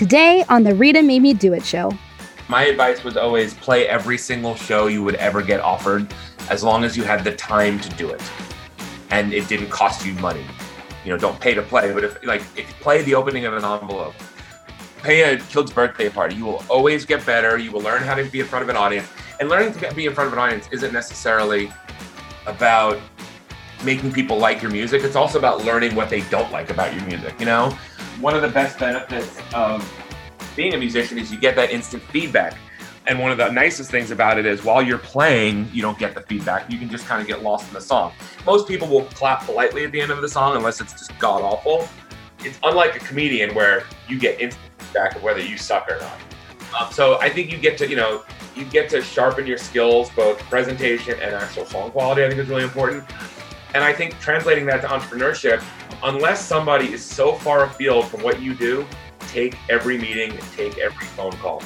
Today on the Rita Made Me Do It show. My advice was always play every single show you would ever get offered as long as you had the time to do it and it didn't cost you money. You know, don't pay to play, but if like if you play the opening of an envelope, pay a kid's birthday party, you will always get better. You will learn how to be in front of an audience. And learning to be in front of an audience isn't necessarily about making people like your music. It's also about learning what they don't like about your music, you know? One of the best benefits of being a musician is you get that instant feedback. And one of the nicest things about it is while you're playing, you don't get the feedback. You can just kind of get lost in the song. Most people will clap politely at the end of the song unless it's just god awful. It's unlike a comedian where you get instant feedback of whether you suck or not. Um, so I think you get to, you know, you get to sharpen your skills, both presentation and actual song quality. I think is really important. And I think translating that to entrepreneurship, unless somebody is so far afield from what you do, take every meeting and take every phone call.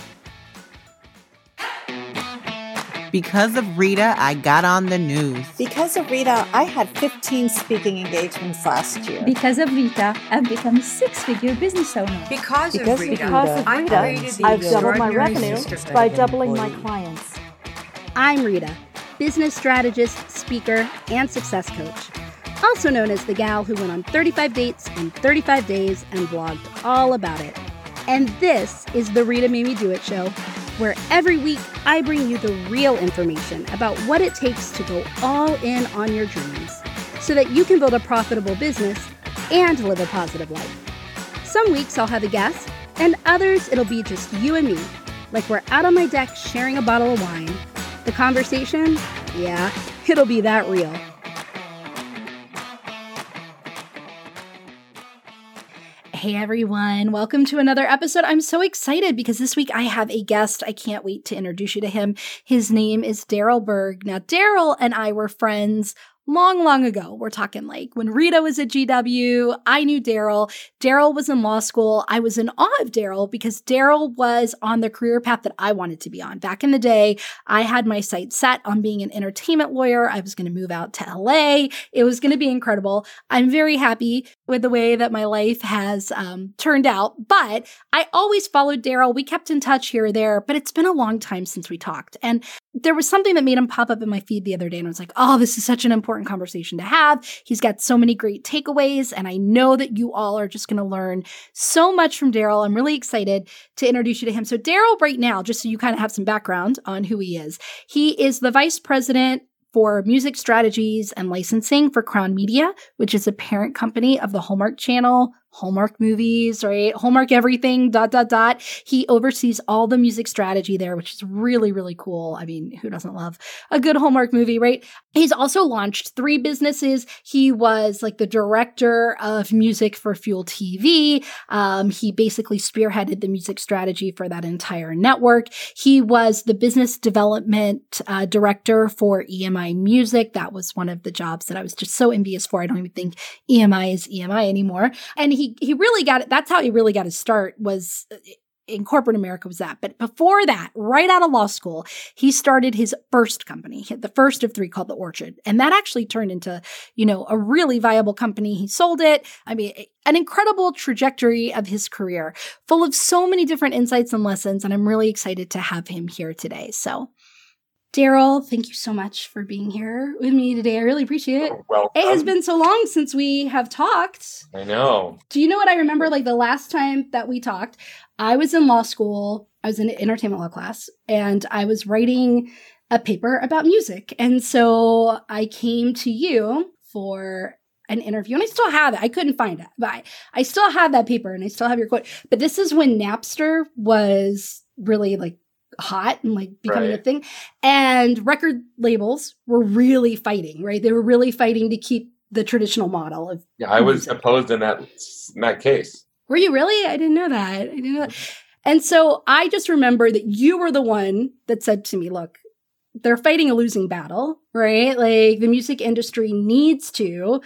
Because of Rita, I got on the news. Because of Rita, I had 15 speaking engagements last year. Because of Rita, I've become a six-figure business owner. Because, because of Rita, because of Rita I've doubled my revenue by doubling my clients. I'm Rita, business strategist, speaker, and success coach. Also known as the gal who went on 35 dates in 35 days and blogged all about it. And this is the Rita Me Do It show where every week I bring you the real information about what it takes to go all in on your dreams so that you can build a profitable business and live a positive life. Some weeks I'll have a guest, and others it'll be just you and me, like we're out on my deck sharing a bottle of wine. The conversation, yeah, it'll be that real. Hey everyone, welcome to another episode. I'm so excited because this week I have a guest. I can't wait to introduce you to him. His name is Daryl Berg. Now, Daryl and I were friends long, long ago. We're talking like when Rita was at GW, I knew Daryl. Daryl was in law school. I was in awe of Daryl because Daryl was on the career path that I wanted to be on. Back in the day, I had my sights set on being an entertainment lawyer. I was going to move out to LA. It was going to be incredible. I'm very happy with the way that my life has um, turned out, but I always followed Daryl. We kept in touch here or there, but it's been a long time since we talked. And there was something that made him pop up in my feed the other day, and I was like, oh, this is such an important conversation to have. He's got so many great takeaways, and I know that you all are just going to learn so much from Daryl. I'm really excited to introduce you to him. So, Daryl, right now, just so you kind of have some background on who he is, he is the vice president for music strategies and licensing for Crown Media, which is a parent company of the Hallmark Channel, Hallmark movies, right? Hallmark everything, dot, dot, dot. He oversees all the music strategy there, which is really, really cool. I mean, who doesn't love a good Hallmark movie, right? He's also launched three businesses. He was like the director of music for Fuel TV. Um, he basically spearheaded the music strategy for that entire network. He was the business development uh, director for EMI Music. That was one of the jobs that I was just so envious for. I don't even think EMI is EMI anymore. And he he really got it. That's how he really got his start was uh, in corporate America was that. But before that, right out of law school, he started his first company, the first of three called The Orchard. And that actually turned into, you know, a really viable company. He sold it. I mean, an incredible trajectory of his career, full of so many different insights and lessons. And I'm really excited to have him here today. So Daryl, thank you so much for being here with me today. I really appreciate it. Well, It has been so long since we have talked. I know. Do you know what I remember? Like the last time that we talked, I was in law school. I was in an entertainment law class, and I was writing a paper about music. And so I came to you for an interview, and I still have it. I couldn't find it, but I, I still have that paper, and I still have your quote. But this is when Napster was really like hot and like becoming Right. a thing. And record labels were really fighting, right? They were really fighting to keep the traditional model of Yeah, I was opposed in that in that case. Were you really? I didn't know that. I didn't know that. Mm-hmm. And so I just remember that you were the one that said to me, look, they're fighting a losing battle, right? Like the music industry needs to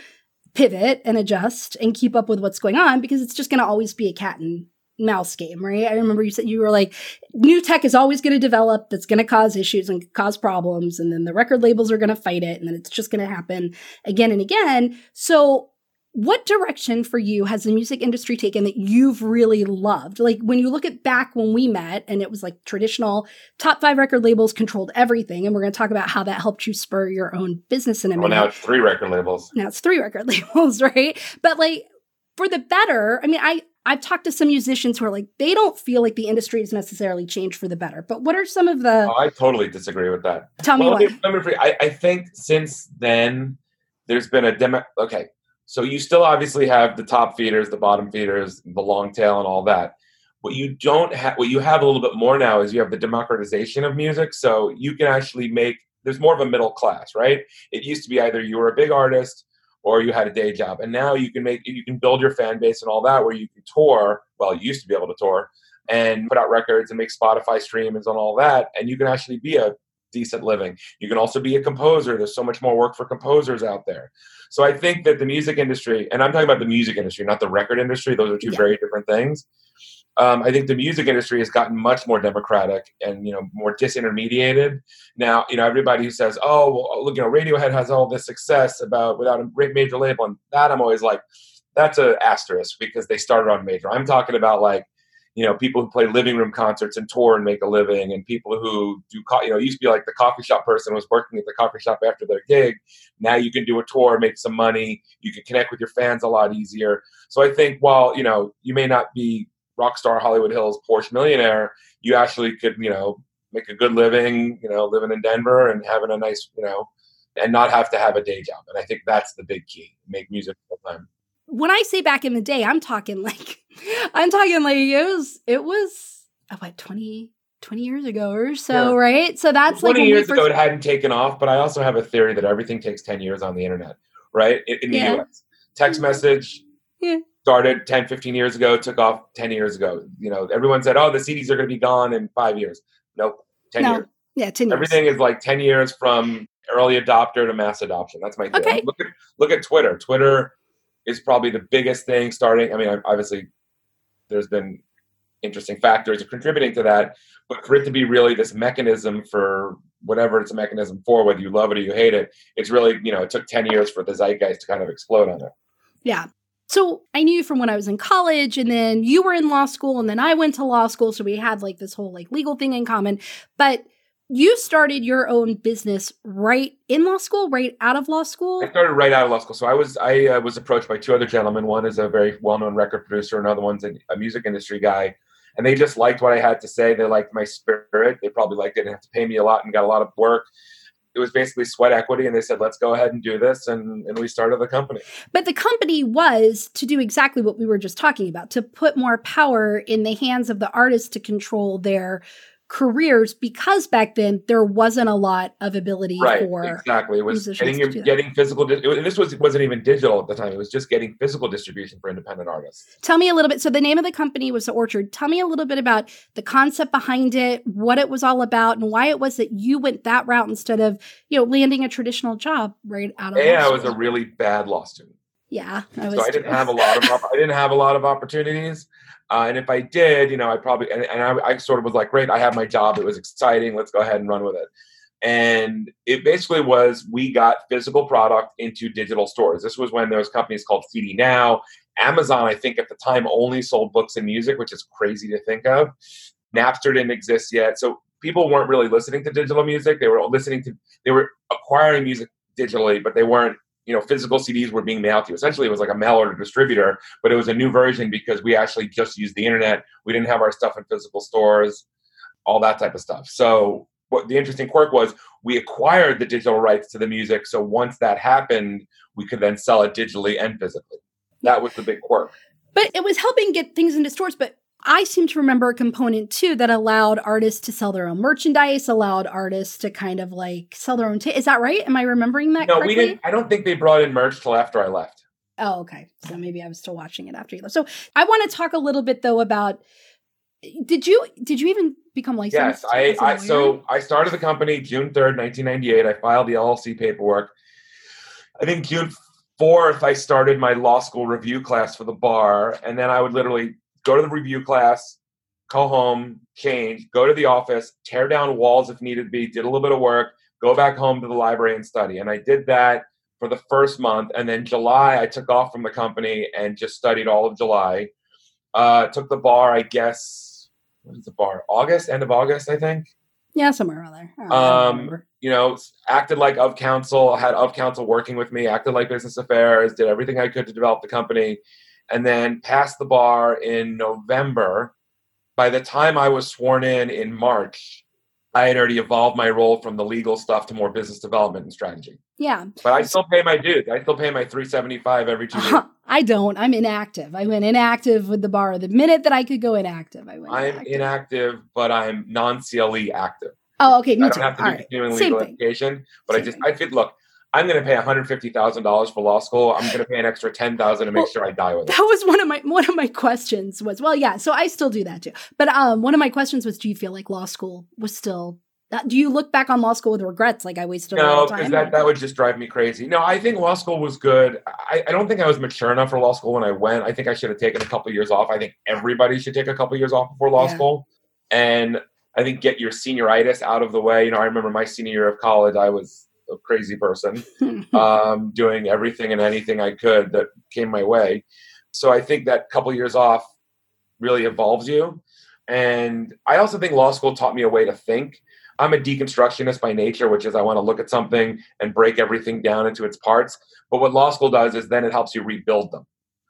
pivot and adjust and keep up with what's going on because it's just going to always be a cat and mouse game, right? I remember you said you were like, new tech is always going to develop that's going to cause issues and cause problems. And then the record labels are going to fight it. And then it's just going to happen again and again. So what direction for you has the music industry taken that you've really loved? Like when you look at back when we met and it was like traditional top five record labels controlled everything. And we're going to talk about how that helped you spur your own business in a well, minute. now it's three record labels. Now it's three record labels, right? But like for the better, I mean, I, I've talked to some musicians who are like, they don't feel like the industry has necessarily changed for the better. But what are some of the. Oh, I totally disagree with that. Tell me well, what. let me- let me- I, I think since then, there's been a demo. Okay. So you still obviously have the top feeders, the bottom feeders, the long tail, and all that. What you don't have, what you have a little bit more now is you have the democratization of music. So you can actually make, there's more of a middle class, right? It used to be either you were a big artist or you had a day job. And now you can make, you can build your fan base and all that where you can tour. Well, you used to be able to tour and put out records and make Spotify streams and all that. And you can actually be a decent living. You can also be a composer. There's so much more work for composers out there. So I think that the music industry, and I'm talking about the music industry, not the record industry, those are two Yeah. very different things. Um, I think the music industry has gotten much more democratic and you know more disintermediated. Now, you know everybody who says, "Oh, well, look, you know, Radiohead has all this success about without a major label," and that I'm always like, that's a asterisk because they started on major. I'm talking about like you know people who play living room concerts and tour and make a living and people who do co- you know used to be like the coffee shop person was working at the coffee shop after their gig now you can do a tour make some money you can connect with your fans a lot easier so i think while you know you may not be rock star hollywood hills porsche millionaire you actually could you know make a good living you know living in denver and having a nice you know and not have to have a day job and i think that's the big key make music full time when I say back in the day, I'm talking like, I'm talking like it was, it was, oh, what, 20, 20 years ago or so, Yeah. right? So that's like 20 years first, ago it hadn't taken off but i also have a theory that everything takes 10 years on the internet right in, in the Yeah. us text message Yeah. Started 10 15 years ago took off 10 years ago. You know everyone said oh the cds are going to be gone in five years. Nope 10 No, years. Yeah, 10 years. everything is like 10 years from early adopter to mass adoption. That's my theory. Okay. look at look at twitter. Twitter is probably the biggest thing starting i mean obviously there's been interesting factors contributing to that but for it to be really this mechanism for whatever it's a mechanism for whether you love it or you hate it it's really you know it took 10 years for the zeitgeist to kind of explode on it Yeah. So I knew from when I was in college, and then you were in law school, and then I went to law school. So we had like this whole like legal thing in common. But you started your own business right in law school, right out of law school. I started right out of law school. So I was I uh, was approached by two other gentlemen. One is a very well known record producer. Another one's a, a music industry guy. And they just liked what I had to say. They liked my spirit. They probably liked it. Didn't have to pay me a lot and got a lot of work. It was basically sweat equity, and they said, "Let's go ahead and do this." And and we started the company. But the company was to do exactly what we were just talking about to put more power in the hands of the artists to control their careers because back then there wasn't a lot of ability right for exactly it was getting your, getting physical di- it, this was wasn't even digital at the time it was just getting physical distribution for independent artists Tell me a little bit. So the name of the company was the Orchard. Tell me a little bit about the concept behind it, what it was all about, and why it was that you went that route instead of, you know, landing a traditional job right out of. yeah i was a really bad law student yeah. I was. so i didn't have a lot of i didn't have a lot of opportunities uh, and if i did you know i probably and, and I, I sort of was like great i have my job it was exciting let's go ahead and run with it and it basically was we got physical product into digital stores this was when there was companies called cd now amazon i think at the time only sold books and music which is crazy to think of napster didn't exist yet so people weren't really listening to digital music they were listening to they were acquiring music digitally but they weren't you know physical cds were being mailed to you. Essentially it was like a mail order distributor but it was a new version because we actually just used the internet. We didn't have our stuff in physical stores all that type of stuff. So what the interesting quirk was we acquired the digital rights to the music so once that happened we could then sell it digitally and physically. That was the big quirk. But it was helping get things into stores. But I seem to remember a component too that allowed artists to sell their own merchandise, allowed artists to kind of like sell their own. T- Is that right? Am I remembering that no correctly? we didn't i don't think they brought in merch till after i left Oh, okay. So maybe I was still watching it after you left. So I want to talk a little bit though about. Did you did you even become licensed? Yes, I, I so I started the company June third, nineteen ninety eight. I filed the LLC paperwork. I think June fourth, I started my law school review class for the bar, and then I would literally go to the review class, go home, change, go to the office, tear down walls if needed be, did a little bit of work, go back home to the library and study. And I did that for the first month, and then July I took off from the company and just studied all of July. Uh, took the bar, I guess. What is the bar? August, end of August, I think. Yeah, somewhere around there. Um, you know, acted like of counsel, had of counsel working with me, acted like business affairs, did everything I could to develop the company, and then passed the bar in November. By the time I was sworn in in March, I had already evolved my role from the legal stuff to more business development and strategy. Yeah. But I still pay my dues. I still pay my 375 every two years. I don't. I'm inactive. I went inactive with the bar. The minute that I could go inactive, I went I'm inactive. inactive, but I'm non-CLE active. Oh, okay. Me I don't have to All do right. continuing Same legal thing. education, but Same I just thing. I feel look, I'm going to pay $150,000 for law school. I'm going to pay an extra 10,000 to make Well, sure I die with it. That was one of my one of my questions was well yeah so I still do that too but um one of my questions was do you feel like law school was still do you look back on law school with regrets like I wasted No, of because that, that would just drive me crazy. No, I think law school was good. I, I don't think I was mature enough for law school when I went. I think I should have taken a couple years off. I think everybody should take a couple years off before law Yeah. school. And I think get your senioritis out of the way. You know, I remember my senior year of college, I was a crazy person, um, doing everything and anything I could that came my way. So I think that couple years off really evolves you. And I also think law school taught me a way to think. I'm a deconstructionist by nature, which is I want to look at something and break everything down into its parts. But what law school does is then it helps you rebuild them.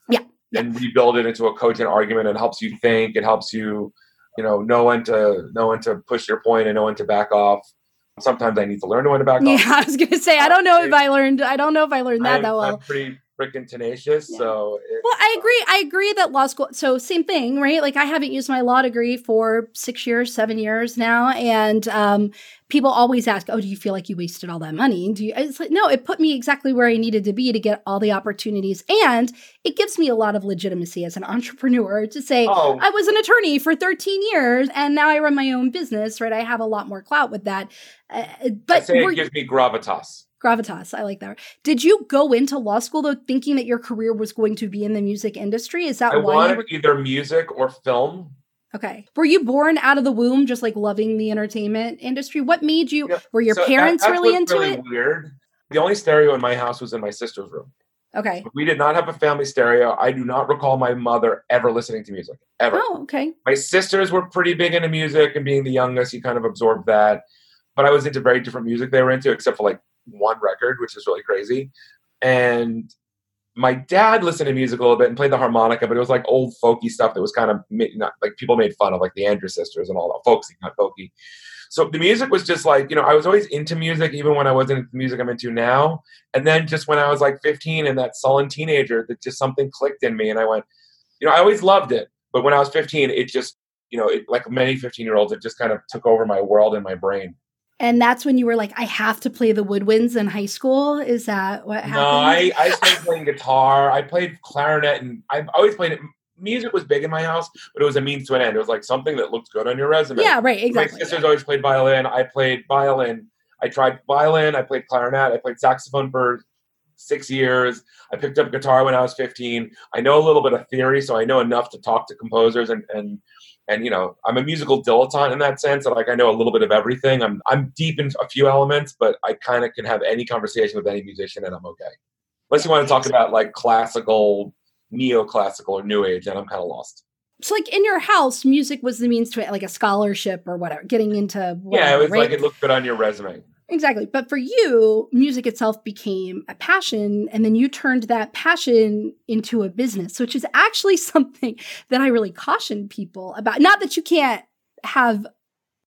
Yeah, yeah. And rebuild it into a cogent argument and helps you think. It helps you, you know, know when to know when to push your point and know when to back off. Sometimes I need to learn to back yeah. I was gonna say I don't know if I learned I don't know if I learned that I'm, that I'm well pretty freaking tenacious. Yeah. So it, Well, I agree. I agree that law school. So same thing, right? Like I haven't used my law degree for six years, seven years now, and um, people always ask, "Oh, do you feel like you wasted all that money?" Do you? It's like no, it put me exactly where I needed to be to get all the opportunities, and it gives me a lot of legitimacy as an entrepreneur to say oh, I was an attorney for 13 years, and now I run my own business. Right? I have a lot more clout with that. Uh, I but it gives me gravitas. gravitas. I like that. Did you go into law school though, thinking that your career was going to be in the music industry? Is that I why you wanted were either music or film. Okay? Were you born out of the womb just like loving the entertainment industry? What made you? Yeah, Were your So parents that's really into really it? Weird. The only stereo in my house was in my sister's room. Okay. We did not have a family stereo. I do not recall my mother ever listening to music ever. Oh, okay. My sisters were pretty big into music, and being the youngest, you kind of absorbed that. But I was into very different music they were into, except for like one record, which is really crazy. And my dad listened to music a little bit and played the harmonica, but it was like old folky stuff that was kind of not like people made fun of, like the Andrews sisters and all that folksy, not folky. So the music was just like, you know, I was always into music, even when I wasn't into the music I'm into now. And then just when I was like 15 and that sullen teenager, that just something clicked in me, and I went, you know, I always loved it, but when I was 15, it just, you know, it, like many 15 year olds, it just kind of took over my world and my brain. And that's when you were like, I have to play the woodwinds in high school. Is that what happened? No, I, I started playing guitar. I played clarinet, and I've always played it. Music was big in my house, but it was a means to an end. It was like something that looked good on your resume. yeah, right. Exactly. My sisters always played violin. I played violin. I tried violin. I played clarinet. I played saxophone for six years. I picked up guitar when I was 15. I know a little bit of theory, so I know enough to talk to composers and and and you know I'm a musical dilettante in that sense. That like I know a little bit of everything. I'm I'm deep in a few elements, but I kind of can have any conversation with any musician and I'm okay. Unless you want to talk about like classical, neoclassical, or new age, and I'm kind of lost. So, like in your house, music was the means to it, like a scholarship or whatever, getting into yeah, whatever, it was right? like it looked good on your resume. Exactly. But for you, music itself became a passion, and then you turned that passion into a business, which is actually something that I really caution people about. Not that you can't have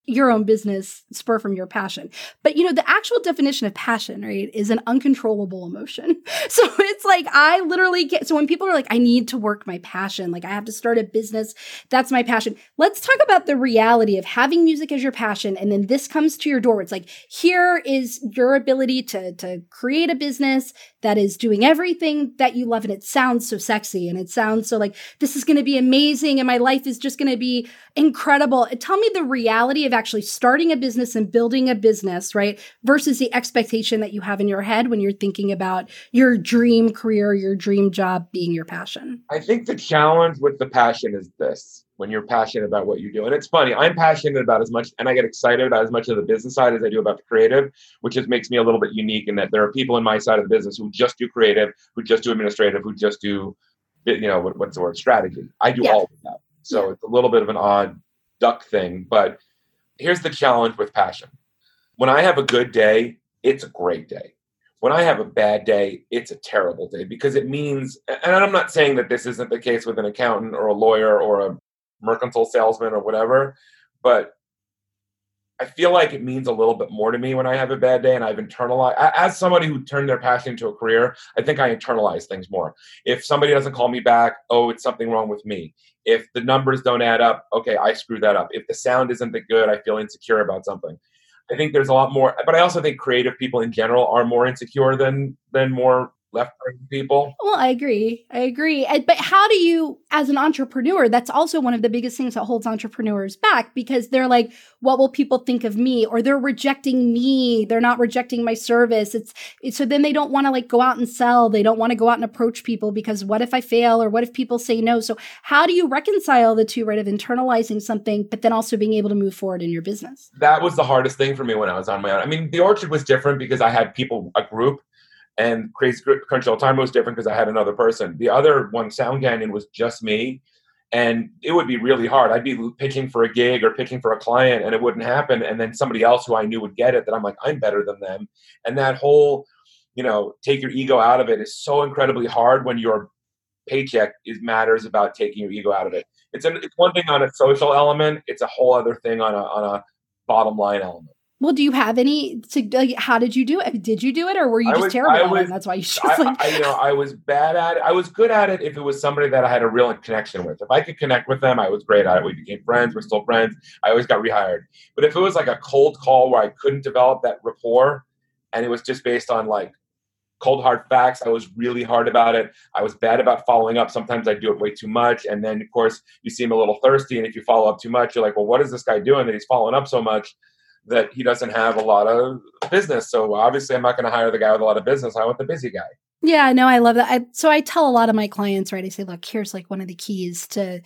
your own business spur from your passion. But you know, the actual definition of passion, right, is an uncontrollable emotion. So it's like I literally get so when people are like, I need to work my passion, like I have to start a business, that's my passion. Let's talk about the reality of having music as your passion, and then this comes to your door. It's like, here is your ability to to create a business that is doing everything that you love, and it sounds so sexy and it sounds so like this is gonna be amazing, and my life is just gonna be incredible. Tell me the reality of actually starting a business and building a business, right? Versus the expectation that you have in your head when you're thinking about your dream career, your dream job being your passion. I think the challenge with the passion is this. when you're passionate about what you do. And it's funny, I'm passionate about as much, and I get excited about as much of the business side as I do about the creative, which just makes me a little bit unique in that there are people in my side of the business who just do creative, who just do administrative, who just do, you know, what's the word, strategy. I do yeah. all of that. So yeah. it's a little bit of an odd duck thing. But here's the challenge with passion. When I have a good day, it's a great day. When I have a bad day, it's a terrible day because it means, and I'm not saying that this isn't the case with an accountant or a lawyer or a mercantile salesman or whatever. But I feel like it means a little bit more to me when I have a bad day and I've internalized as somebody who turned their passion into a career, I think I internalize things more. If somebody doesn't call me back, oh, it's something wrong with me. If the numbers don't add up, okay, I screwed that up. If the sound isn't that good, I feel insecure about something. I think there's a lot more, but I also think creative people in general are more insecure than than more left people. Well, I agree. I agree. But how do you, as an entrepreneur, that's also one of the biggest things that holds entrepreneurs back because they're like, what will people think of me? Or they're rejecting me. They're not rejecting my service. It's, it's so then they don't want to like go out and sell. They don't want to go out and approach people because what if I fail or what if people say no? So how do you reconcile the two, right? Of internalizing something, but then also being able to move forward in your business? That was the hardest thing for me when I was on my own. I mean, the orchard was different because I had people, a group and Crazy Crunchy All Time was different because I had another person. The other one, Sound Canyon, was just me. And it would be really hard. I'd be pitching for a gig or pitching for a client and it wouldn't happen. And then somebody else who I knew would get it that I'm like, I'm better than them. And that whole, you know, take your ego out of it is so incredibly hard when your paycheck is matters about taking your ego out of it. It's, a, it's one thing on a social element. It's a whole other thing on a, on a bottom line element. Well, do you have any? To, like, how did you do it? Did you do it, or were you just was, terrible was, at it? that's why you just I, like. I, you know, I was bad at it. I was good at it if it was somebody that I had a real connection with. If I could connect with them, I was great at it. We became friends. We're still friends. I always got rehired. But if it was like a cold call where I couldn't develop that rapport, and it was just based on like cold hard facts. I was really hard about it. I was bad about following up. Sometimes I do it way too much. And then, of course, you seem a little thirsty. And if you follow up too much, you're like, well, what is this guy doing that he's following up so much? That he doesn't have a lot of business. So obviously, I'm not going to hire the guy with a lot of business. I want the busy guy. Yeah, no, I love that. I, so I tell a lot of my clients, right? I say, look, here's like one of the keys to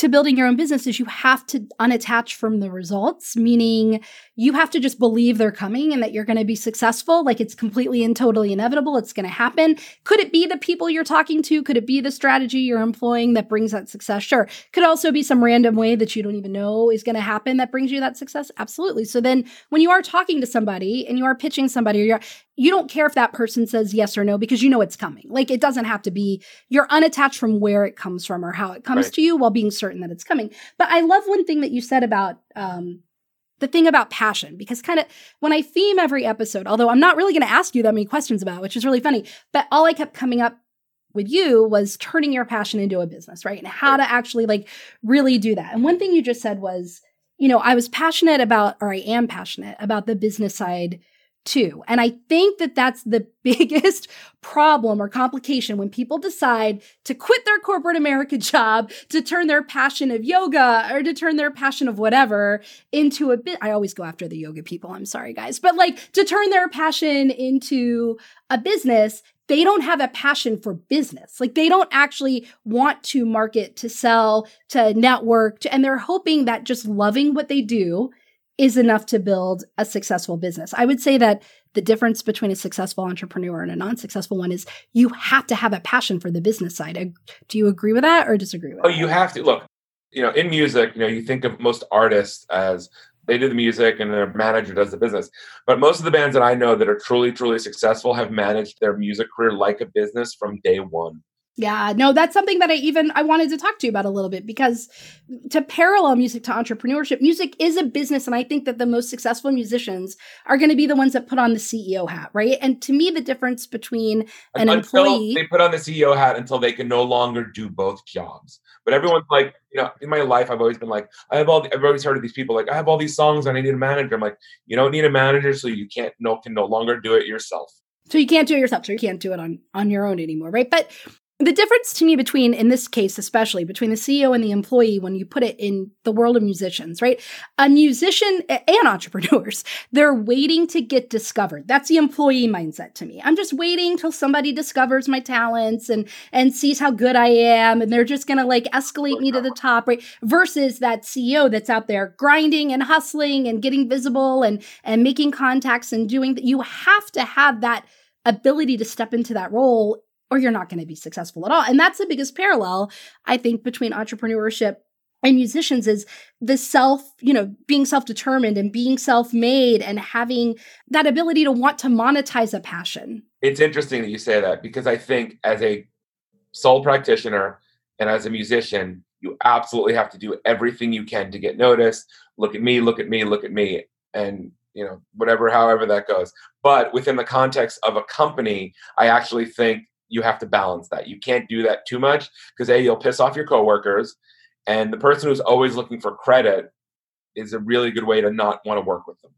to building your own business is you have to unattach from the results, meaning you have to just believe they're coming and that you're going to be successful. Like it's completely and totally inevitable. It's going to happen. Could it be the people you're talking to? Could it be the strategy you're employing that brings that success? Sure. Could also be some random way that you don't even know is going to happen that brings you that success. Absolutely. So then when you are talking to somebody and you are pitching somebody or you're, you don't care if that person says yes or no because you know it's coming. Like it doesn't have to be, you're unattached from where it comes from or how it comes right. to you while being certain that it's coming. But I love one thing that you said about um, the thing about passion, because kind of when I theme every episode, although I'm not really going to ask you that many questions about, which is really funny, but all I kept coming up with you was turning your passion into a business, right? And how right. to actually like really do that. And one thing you just said was, you know, I was passionate about, or I am passionate about the business side too. And I think that that's the biggest problem or complication when people decide to quit their corporate America job to turn their passion of yoga or to turn their passion of whatever into a bit. I always go after the yoga people. I'm sorry, guys. But like to turn their passion into a business, they don't have a passion for business. Like they don't actually want to market, to sell, to network, to, and they're hoping that just loving what they do is enough to build a successful business. I would say that the difference between a successful entrepreneur and a non-successful one is you have to have a passion for the business side. Do you agree with that or disagree with that? oh, that? you have to. Look, you know, in music, you know, you think of most artists as they do the music and their manager does the business. But most of the bands that I know that are truly, truly successful have managed their music career like a business from day one. Yeah, no, that's something that I even I wanted to talk to you about a little bit because to parallel music to entrepreneurship, music is a business and I think that the most successful musicians are going to be the ones that put on the CEO hat, right? And to me the difference between an until employee they put on the CEO hat until they can no longer do both jobs. But everyone's like, you know, in my life I've always been like I have all the, I've always heard of these people like I have all these songs and I need a manager. I'm like, you don't need a manager so you can't no can no longer do it yourself. So you can't do it yourself. So you can't do it on on your own anymore, right? But the difference to me between in this case especially between the ceo and the employee when you put it in the world of musicians right? A musician and entrepreneurs they're waiting to get discovered. That's the employee mindset to me. I'm just waiting till somebody discovers my talents and and sees how good i am and they're just gonna like escalate me to the top right? Versus that ceo that's out there grinding and hustling and getting visible and and making contacts and doing that you have to have that ability to step into that role or you're not going to be successful at all. And that's the biggest parallel, I think, between entrepreneurship and musicians is the self, you know, being self determined and being self made and having that ability to want to monetize a passion. It's interesting that you say that because I think as a sole practitioner and as a musician, you absolutely have to do everything you can to get noticed. Look at me, look at me, look at me. And you know whatever however that goes but within the context of a company i actually think you have to balance that. You can't do that too much because a you'll piss off your coworkers, and the person who's always looking for credit is a really good way to not want to work with them.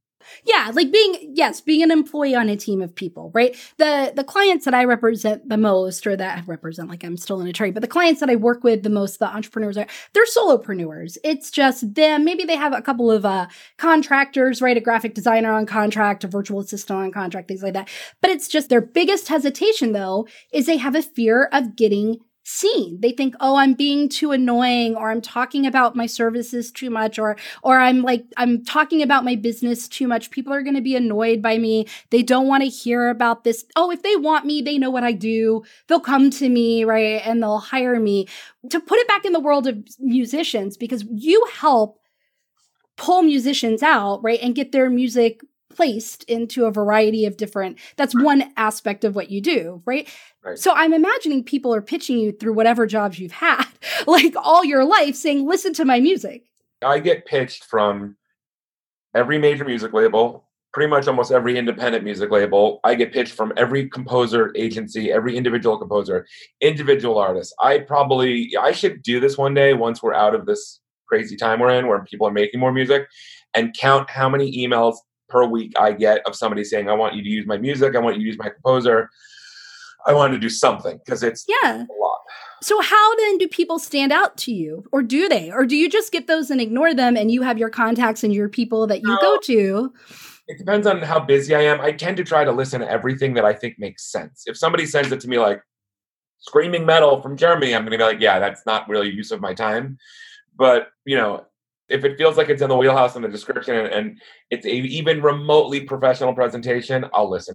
Yeah, like being yes, being an employee on a team of people, right? The the clients that I represent the most, or that I represent like I'm still in a trade, but the clients that I work with the most, the entrepreneurs are they're solopreneurs. It's just them. Maybe they have a couple of uh contractors, right? A graphic designer on contract, a virtual assistant on contract, things like that. But it's just their biggest hesitation though is they have a fear of getting seen. They think, "Oh, I'm being too annoying or I'm talking about my services too much or or I'm like I'm talking about my business too much. People are going to be annoyed by me. They don't want to hear about this. Oh, if they want me, they know what I do. They'll come to me, right? And they'll hire me." To put it back in the world of musicians because you help pull musicians out, right? And get their music placed into a variety of different that's one aspect of what you do right? Right? so i'm imagining people are pitching you through whatever jobs you've had like all your life saying listen to my music i get pitched from every major music label pretty much almost every independent music label i get pitched from every composer agency every individual composer individual artist i probably i should do this one day once we're out of this crazy time we're in where people are making more music and count how many emails per week I get of somebody saying, I want you to use my music, I want you to use my composer. I wanted to do something because it's yeah. a lot. So how then do people stand out to you? Or do they? Or do you just get those and ignore them and you have your contacts and your people that you no, go to? It depends on how busy I am. I tend to try to listen to everything that I think makes sense. If somebody sends it to me like screaming metal from Germany, I'm going to be like, yeah, that's not really use of my time. But, you know, if it feels like it's in the wheelhouse in the description and, and it's a even remotely professional presentation, I'll listen.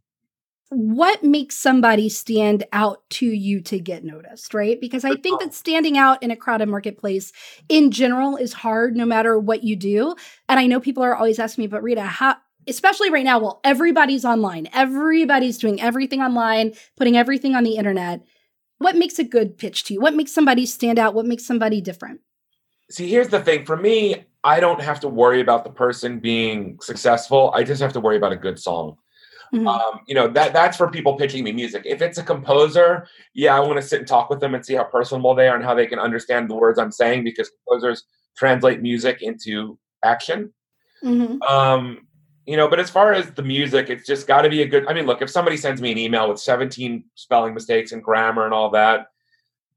What makes somebody stand out to you to get noticed, right? Because I think that standing out in a crowded marketplace in general is hard no matter what you do. And I know people are always asking me, but Rita, how especially right now, well, everybody's online. Everybody's doing everything online, putting everything on the internet. What makes a good pitch to you? What makes somebody stand out? What makes somebody different? See, here's the thing. For me, I don't have to worry about the person being successful. I just have to worry about a good song. Mm-hmm. Um, you know that that's for people pitching me music. If it's a composer, yeah, I want to sit and talk with them and see how personable they are and how they can understand the words I'm saying because composers translate music into action. Mm-hmm. Um, you know, but as far as the music, it's just got to be a good. I mean, look, if somebody sends me an email with 17 spelling mistakes and grammar and all that,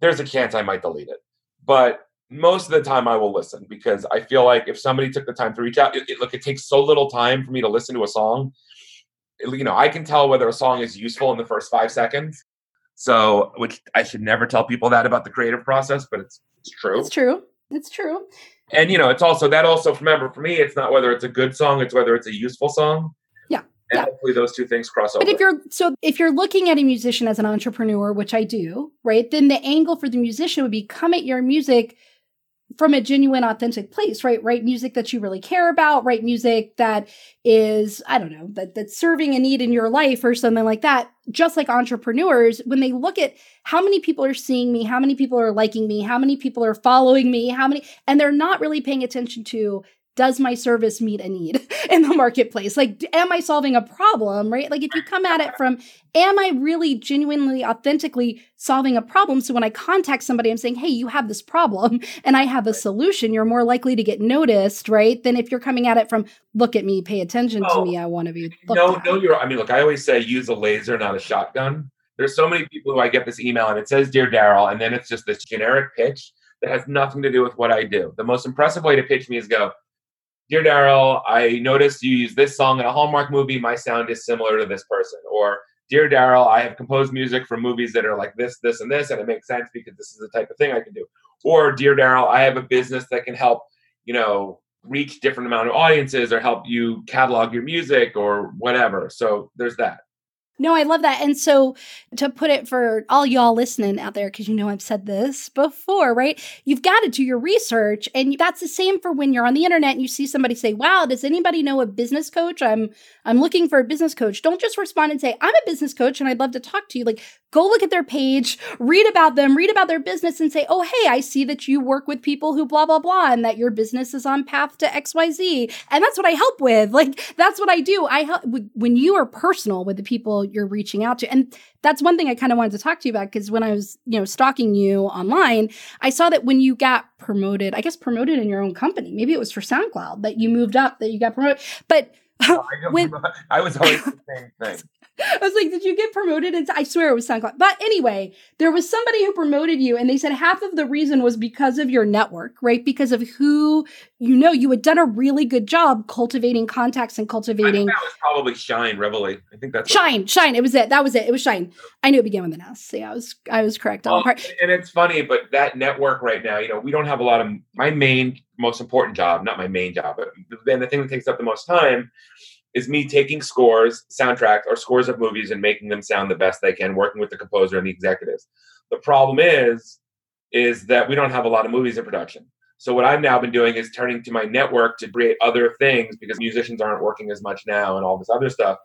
there's a chance I might delete it. But most of the time I will listen because I feel like if somebody took the time to reach out, it, it, look, it takes so little time for me to listen to a song. You know, I can tell whether a song is useful in the first five seconds. So, which I should never tell people that about the creative process, but it's it's true. It's true. It's true. And you know, it's also that also remember for me, it's not whether it's a good song, it's whether it's a useful song. Yeah. And yeah. hopefully those two things cross over. But if you're so if you're looking at a musician as an entrepreneur, which I do, right, then the angle for the musician would be come at your music from a genuine authentic place right? Write music that you really care about write music that is i don't know that that's serving a need in your life or something like that. Just like entrepreneurs when they look at how many people are seeing me how many people are liking me how many people are following me how many and they're not really paying attention to does my service meet a need in the marketplace? Like, am I solving a problem, right? Like, if you come at it from, am I really genuinely, authentically solving a problem? So when I contact somebody, I'm saying, hey, you have this problem and I have a solution, you're more likely to get noticed, right? Than if you're coming at it from, look at me, pay attention oh, to me, I want to be. no, at. no, you're, I mean, look, I always say use a laser, not a shotgun There's so many people who I get this email and it says Dear Daryl, and then it's just this generic pitch that has nothing to do with what I do. The most impressive way to pitch me is go, Dear Daryl, I noticed you use this song in a Hallmark movie. My sound is similar to this person. Or Dear Daryl, I have composed music for movies that are like this, this, and this, and it makes sense because this is the type of thing I can do. Or Dear Daryl, I have a business that can help, you know, reach different amount of audiences or help you catalog your music or whatever. So there's that. No, I love that. And so to put it for all y'all listening out there, because you know I've said this before, right? You've got to do your research. And that's the same for when you're on the internet and you see somebody say, Wow, does anybody know a business coach? I'm I'm looking for a business coach. Don't just respond and say, I'm a business coach and I'd love to talk to you. Like go look at their page, read about them, read about their business, and say, Oh, hey, I see that you work with people who blah, blah, blah, and that your business is on path to XYZ. And that's what I help with. Like that's what I do. I help when you are personal with the people you're reaching out to. And that's one thing I kind of wanted to talk to you about because when I was, you know, stalking you online, I saw that when you got promoted, I guess promoted in your own company, maybe it was for SoundCloud that you moved up, that you got promoted. But when, I was always the same thing. I was like, did you get promoted? And I swear it was SoundCloud. But anyway, there was somebody who promoted you, and they said half of the reason was because of your network, right? Because of who you know. You had done a really good job cultivating contacts and cultivating. that was probably Shine Reveille. I think that's Shine. Shine. It was it. That was it. It was Shine. I knew it began with an S. Yeah, I was I was correct on part. And it's funny, but that network right now, you know, we don't have a lot of my main most important job, not my main job, but then the thing that takes up the most time is me taking scores, soundtracks, or scores of movies and making them sound the best they can, working with the composer and the executives. The problem is, is that we don't have a lot of movies in production. So what I've now been doing is turning to my network to create other things because musicians aren't working as much now and all this other stuff.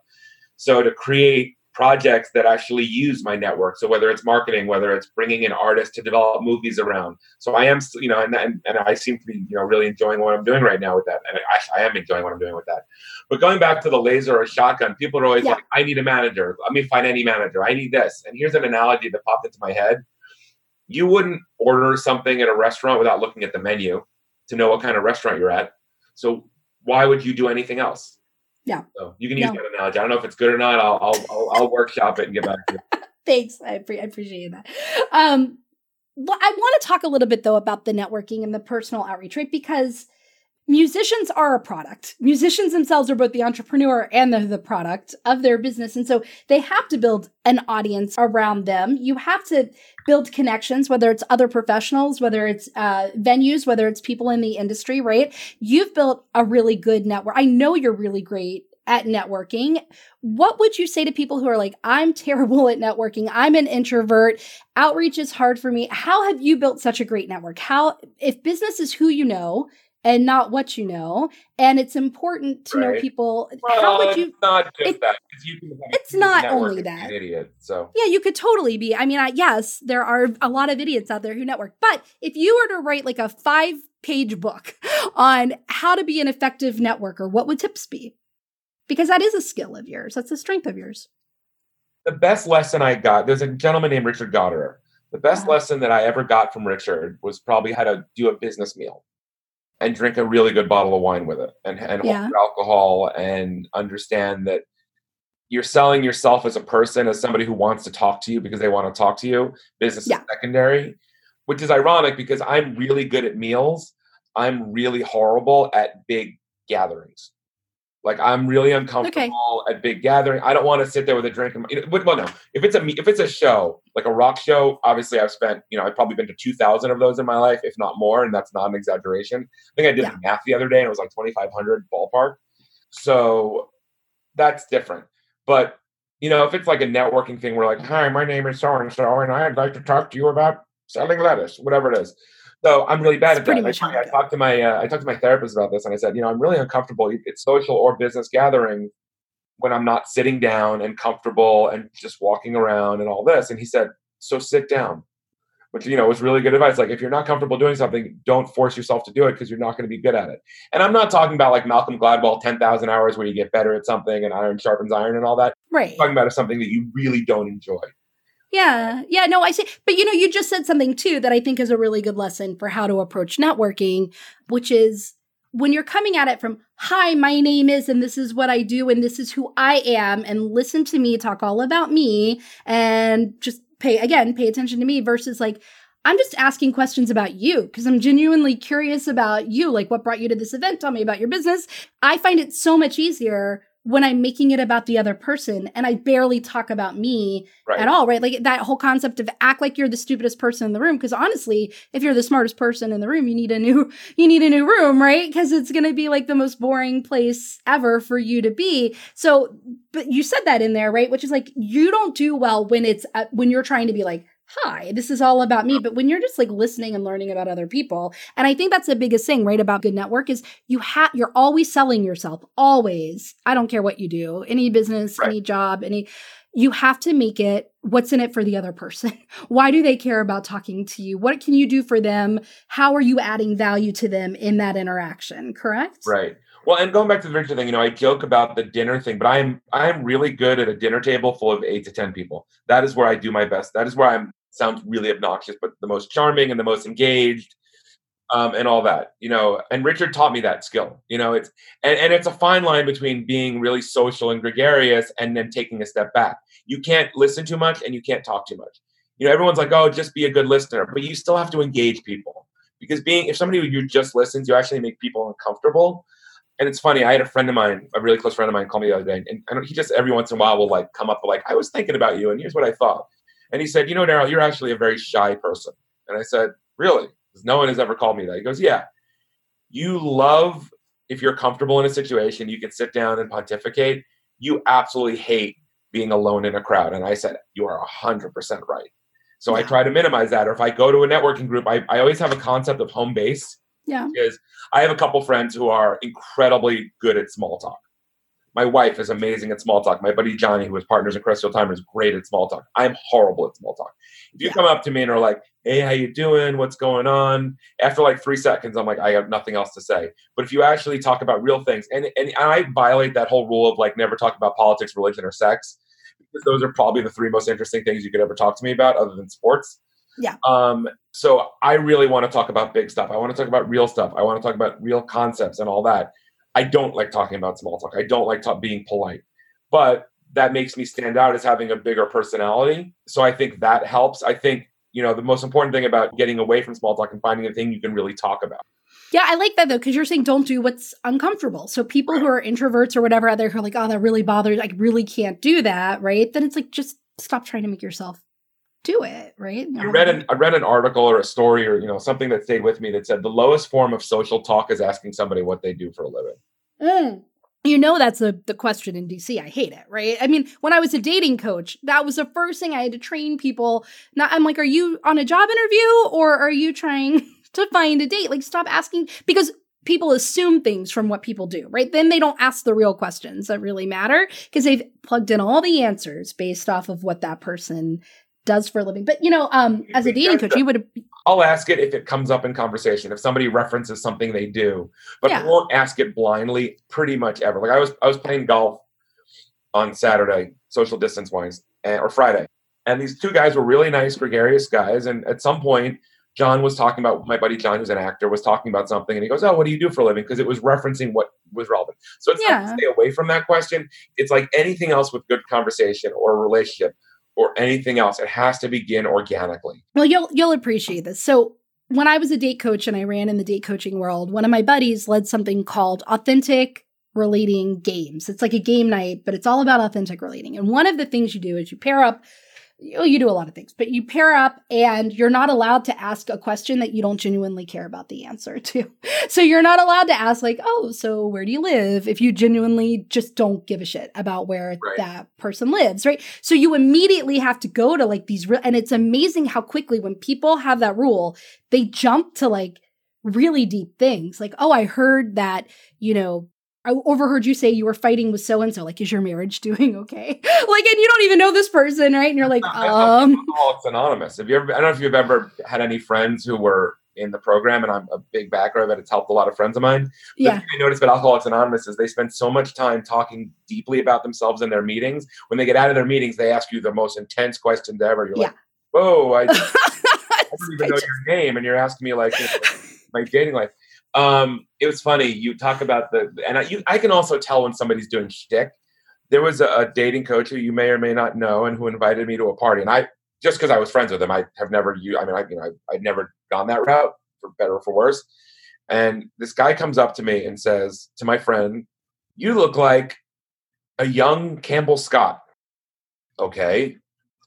So to create projects that actually use my network. So whether it's marketing, whether it's bringing in artists to develop movies around. So I am, you know, and, and, and I seem to be, you know, really enjoying what I'm doing right now with that. And I, I am enjoying what I'm doing with that. But going back to the laser or shotgun, people are always yeah. like, I need a manager. Let me find any manager. I need this. And here's an analogy that popped into my head. You wouldn't order something at a restaurant without looking at the menu to know what kind of restaurant you're at. So why would you do anything else? Yeah. So you can use that analogy. I don't know if it's good or not. I'll I'll I'll, I'll workshop it and get back to you. Thanks. I, pre- I appreciate that. Um, I want to talk a little bit though about the networking and the personal outreach, right? Because musicians are a product. Musicians themselves are both the entrepreneur and the, the product of their business. And so they have to build an audience around them. You have to build connections, whether it's other professionals, whether it's uh, venues, whether it's people in the industry, right? You've built a really good network. I know you're really great at networking. What would you say to people who are like, I'm terrible at networking. I'm an introvert. Outreach is hard for me. How have you built such a great network? How, if business is who you know, and not what you know. And it's important to right. know people. Well, how would you? not just it, that. You it's not only that. idiot. So yeah, you could totally be. I mean, I, yes, there are a lot of idiots out there who network. But if you were to write like a five-page book on how to be an effective networker, what would tips be? Because that is a skill of yours. That's a strength of yours. The best lesson I got. There's a gentleman named Richard Goddard. The best uh-huh. lesson that I ever got from Richard was probably how to do a business meal and drink a really good bottle of wine with it and, and yeah. alcohol and understand that you're selling yourself as a person, as somebody who wants to talk to you because they want to talk to you. Business yeah. is secondary, which is ironic because I'm really good at meals. I'm really horrible at big gatherings. Like I'm really uncomfortable okay. at big gathering. I don't want to sit there with a drink. And, you know, well, no. If it's a if it's a show like a rock show, obviously I've spent you know I've probably been to two thousand of those in my life, if not more, and that's not an exaggeration. I think I did yeah. the math the other day, and it was like twenty five hundred ballpark. So that's different. But you know, if it's like a networking thing, we're like, "Hi, my name is so and so, and I'd like to talk to you about selling lettuce, whatever it is." So I'm really bad it's at that. I, I, talked to my uh, I talked to my therapist about this, and I said, you know, I'm really uncomfortable. It's social or business gathering when I'm not sitting down and comfortable and just walking around and all this. And he said, so sit down, which you know was really good advice. Like if you're not comfortable doing something, don't force yourself to do it because you're not going to be good at it. And I'm not talking about like Malcolm Gladwell, ten thousand hours where you get better at something and iron sharpens iron and all that. Right. I'm talking about something that you really don't enjoy. Yeah. Yeah. No, I see. But you know, you just said something too that I think is a really good lesson for how to approach networking, which is when you're coming at it from, hi, my name is, and this is what I do, and this is who I am, and listen to me talk all about me and just pay, again, pay attention to me versus like, I'm just asking questions about you because I'm genuinely curious about you. Like, what brought you to this event? Tell me about your business. I find it so much easier when I'm making it about the other person and I barely talk about me right. at all, right? Like that whole concept of act like you're the stupidest person in the room. Cause honestly, if you're the smartest person in the room, you need a new, you need a new room, right? Cause it's going to be like the most boring place ever for you to be. So, but you said that in there, right? Which is like, you don't do well when it's, uh, when you're trying to be like, hi, this is all about me. But when you're just like listening and learning about other people, and I think that's the biggest thing, right, about good network is you have you're always selling yourself. Always. I don't care what you do, any business, right. any job, any you have to make it what's in it for the other person. Why do they care about talking to you? What can you do for them? How are you adding value to them in that interaction? Correct? Right. Well, and going back to the Victor thing, you know, I joke about the dinner thing, but I'm I'm really good at a dinner table full of eight to ten people. That is where I do my best. That is where I'm sounds really obnoxious, but the most charming and the most engaged, um, and all that. You know, and Richard taught me that skill. You know, it's and, and it's a fine line between being really social and gregarious and then taking a step back. You can't listen too much and you can't talk too much. You know, everyone's like, oh, just be a good listener, but you still have to engage people because being if somebody you just listens, you actually make people uncomfortable and it's funny. I had a friend of mine, a really close friend of mine, call me the other day, and, and he just every once in a while will like come up like, "I was thinking about you, and here's what I thought." And he said, "You know, Daryl, you're actually a very shy person." And I said, "Really?" Because no one has ever called me that. He goes, "Yeah, you love if you're comfortable in a situation, you can sit down and pontificate. You absolutely hate being alone in a crowd." And I said, "You are hundred percent right." So yeah. I try to minimize that. Or if I go to a networking group, I, I always have a concept of home base yeah. Because I have a couple friends who are incredibly good at small talk. My wife is amazing at small talk. My buddy Johnny, who is partners in Crestfield Timer, is great at small talk. I'm horrible at small talk. If you yeah. come up to me and are like, "Hey, how you doing? What's going on?" After like three seconds, I'm like, I have nothing else to say. But if you actually talk about real things, and and I violate that whole rule of like never talk about politics, religion, or sex, because those are probably the three most interesting things you could ever talk to me about, other than sports. Yeah. Um, so I really want to talk about big stuff. I want to talk about real stuff. I want to talk about real concepts and all that. I don't like talking about small talk. I don't like talk, being polite, but that makes me stand out as having a bigger personality. So I think that helps. I think you know the most important thing about getting away from small talk and finding a thing you can really talk about. Yeah, I like that though, because you're saying don't do what's uncomfortable. So people right. who are introverts or whatever other who are like, oh, that really bothers, I really can't do that, right? Then it's like just stop trying to make yourself do it, right? I read an I read an article or a story or you know something that stayed with me that said the lowest form of social talk is asking somebody what they do for a living. Mm. You know that's a, the question in DC. I hate it, right? I mean, when I was a dating coach, that was the first thing I had to train people. Not, I'm like, are you on a job interview or are you trying to find a date? Like, stop asking because people assume things from what people do, right? Then they don't ask the real questions that really matter because they've plugged in all the answers based off of what that person does for a living. But you know, um, as a dating coach, you would. I'll ask it if it comes up in conversation. If somebody references something they do, but yeah. I won't ask it blindly. Pretty much ever. Like I was, I was playing golf on Saturday, social distance wise, or Friday, and these two guys were really nice, gregarious guys. And at some point, John was talking about my buddy John, who's an actor, was talking about something, and he goes, "Oh, what do you do for a living?" Because it was referencing what was relevant. So it's yeah. not to stay away from that question. It's like anything else with good conversation or relationship or anything else. It has to begin organically. Well, you'll you'll appreciate this. So when I was a date coach and I ran in the date coaching world, one of my buddies led something called authentic relating games. It's like a game night, but it's all about authentic relating. And one of the things you do is you pair up Oh, you do a lot of things, but you pair up and you're not allowed to ask a question that you don't genuinely care about the answer to. So you're not allowed to ask, like, oh, so where do you live? If you genuinely just don't give a shit about where right. that person lives, right? So you immediately have to go to like these, real, and it's amazing how quickly when people have that rule, they jump to like really deep things. Like, oh, I heard that, you know, I overheard you say you were fighting with so and so. Like, is your marriage doing okay? like, and you don't even know this person, right? And you're like, um, Alcoholics Anonymous. Have you ever? I don't know if you've ever had any friends who were in the program, and I'm a big backer of it. It's helped a lot of friends of mine. But yeah. I noticed about Alcoholics Anonymous is they spend so much time talking deeply about themselves in their meetings. When they get out of their meetings, they ask you the most intense questions ever. You're yeah. like, whoa, I, I don't even know your name, and you're asking me like you know, my dating life. Um, it was funny. You talk about the, and I, you, I can also tell when somebody's doing shtick. There was a, a dating coach who you may or may not know, and who invited me to a party. And I, just because I was friends with him, I have never, you, I mean, I, you know, I, I'd never gone that route for better or for worse. And this guy comes up to me and says to my friend, "You look like a young Campbell Scott." Okay,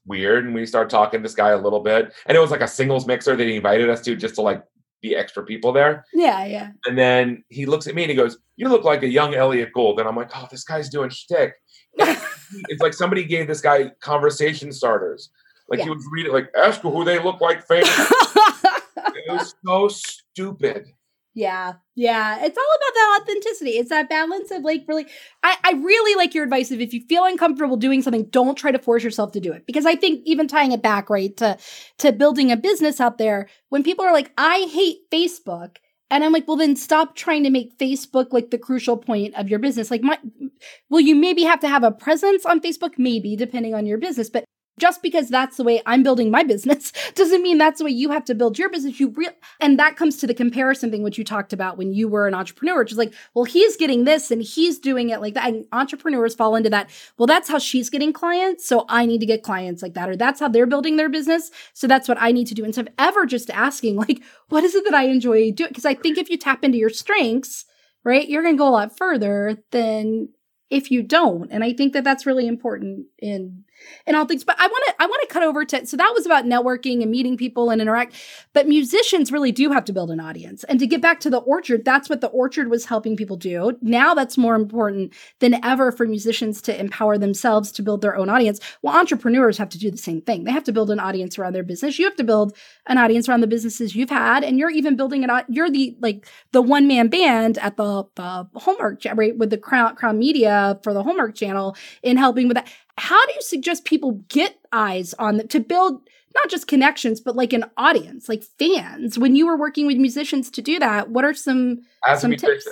weird. And we start talking this guy a little bit, and it was like a singles mixer that he invited us to just to like be extra people there. Yeah, yeah. And then he looks at me and he goes, "You look like a young Elliott Gould." And I'm like, "Oh, this guy's doing shtick." it's like somebody gave this guy conversation starters. Like Yeah. he would read it like, "Ask who they look like." Famous. it was so stupid. Yeah, yeah. It's all about that authenticity. It's that balance of like really I, I really like your advice of if you feel uncomfortable doing something, don't try to force yourself to do it. Because I think even tying it back, right, to to building a business out there, when people are like, I hate Facebook, and I'm like, well, then stop trying to make Facebook like the crucial point of your business. Like, my, will you maybe have to have a presence on Facebook? Maybe, depending on your business, but just because that's the way I'm building my business doesn't mean that's the way you have to build your business. You real and that comes to the comparison thing which you talked about when you were an entrepreneur, which is like, well, he's getting this and he's doing it like that. And entrepreneurs fall into that. Well, that's how she's getting clients, so I need to get clients like that, or that's how they're building their business, so that's what I need to do. Instead of ever just asking, like, what is it that I enjoy doing? Because I think if you tap into your strengths, right, you're going to go a lot further than if you don't. And I think that that's really important in in all things. But I want to I want to cut over to so that was about networking and meeting people and interact. But musicians really do have to build an audience. And to get back to the orchard, that's what the orchard was helping people do. Now that's more important than ever for musicians to empower themselves to build their own audience. Well, entrepreneurs have to do the same thing. They have to build an audience around their business. You have to build an audience around the businesses you've had, and you're even building au- You're the like the one man band at the the Hallmark right with the Crown Crown Media for the Hallmark Channel in helping with that. How do you suggest people get eyes on them to build not just connections, but like an audience, like fans? When you were working with musicians to do that, what are some As some tips?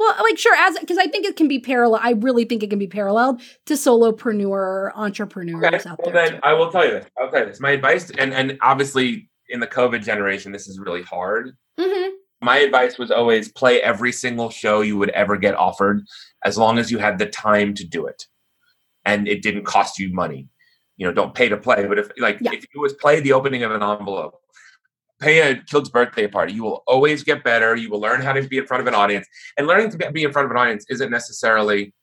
Well, like sure, as because I think it can be parallel. I really think it can be paralleled to solopreneur entrepreneurs Okay, out well there. then I will tell you this. I'll tell you this. My advice, and and obviously in the COVID generation, this is really hard. hmm My advice was always play every single show you would ever get offered, as long as you had the time to do it, and it didn't cost you money. You know, don't pay to play, but if like Yeah. if it was play the opening of an envelope, pay a kid's birthday party, you will always get better. You will learn how to be in front of an audience, and learning to be in front of an audience isn't necessarily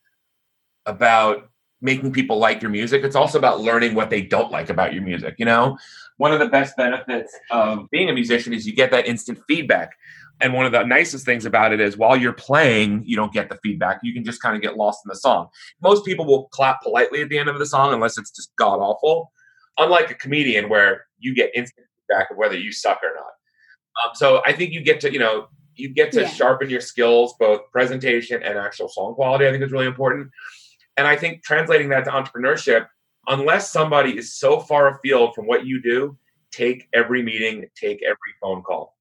about making people like your music. It's also about learning what they don't like about your music. You know, one of the best benefits of being a musician is you get that instant feedback. And one of the nicest things about it is while you're playing, you don't get the feedback. You can just kind of get lost in the song. Most people will clap politely at the end of the song unless it's just god awful. Unlike a comedian where you get instant feedback of whether you suck or not. Um, so I think you get to, you know, you get to Yeah. sharpen your skills, both presentation and actual song quality. I think is really important. And I think translating that to entrepreneurship, unless somebody is so far afield from what you do, take every meeting, take every phone call.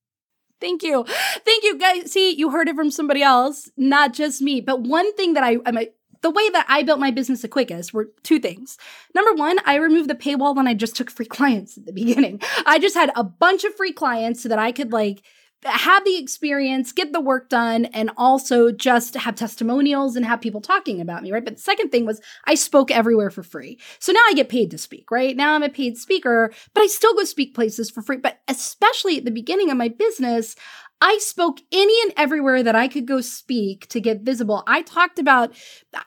Thank you. Thank you, guys. See, you heard it from somebody else, not just me. But one thing that I, I'm a, the way that I built my business the quickest were two things. Number one, I removed the paywall when I just took free clients at the beginning. I just had a bunch of free clients so that I could like have the experience, get the work done, and also just have testimonials and have people talking about me, right? But the second thing was I spoke everywhere for free. So now I get paid to speak, right? Now I'm a paid speaker, but I still go speak places for free. But especially at the beginning of my business, I spoke any and everywhere that I could go speak to get visible. I talked about,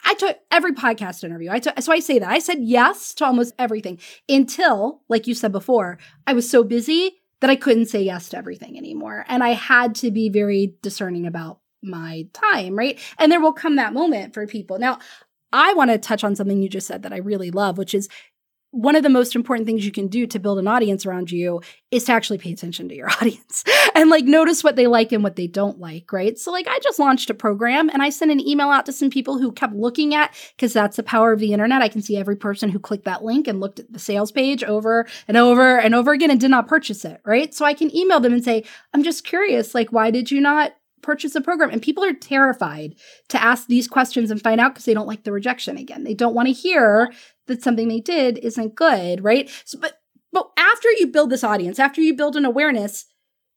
I took every podcast interview. I took, so I say that I said yes to almost everything until, like you said before, I was so busy that I couldn't say yes to everything anymore. And I had to be very discerning about my time, right? And there will come that moment for people. Now, I want to touch on something you just said that I really love, which is one of the most important things you can do to build an audience around you is to actually pay attention to your audience and like notice what they like and what they don't like, right? So like I just launched a program and I sent an email out to some people who kept looking at because that's the power of the internet. I can see every person who clicked that link and looked at the sales page over and over and over again and did not purchase it, right? So I can email them and say, "I'm just curious, like why did you not purchase a program?" And people are terrified to ask these questions and find out because they don't like the rejection again. They don't want to hear that something they did isn't good, right? So, but but after you build this audience, after you build an awareness,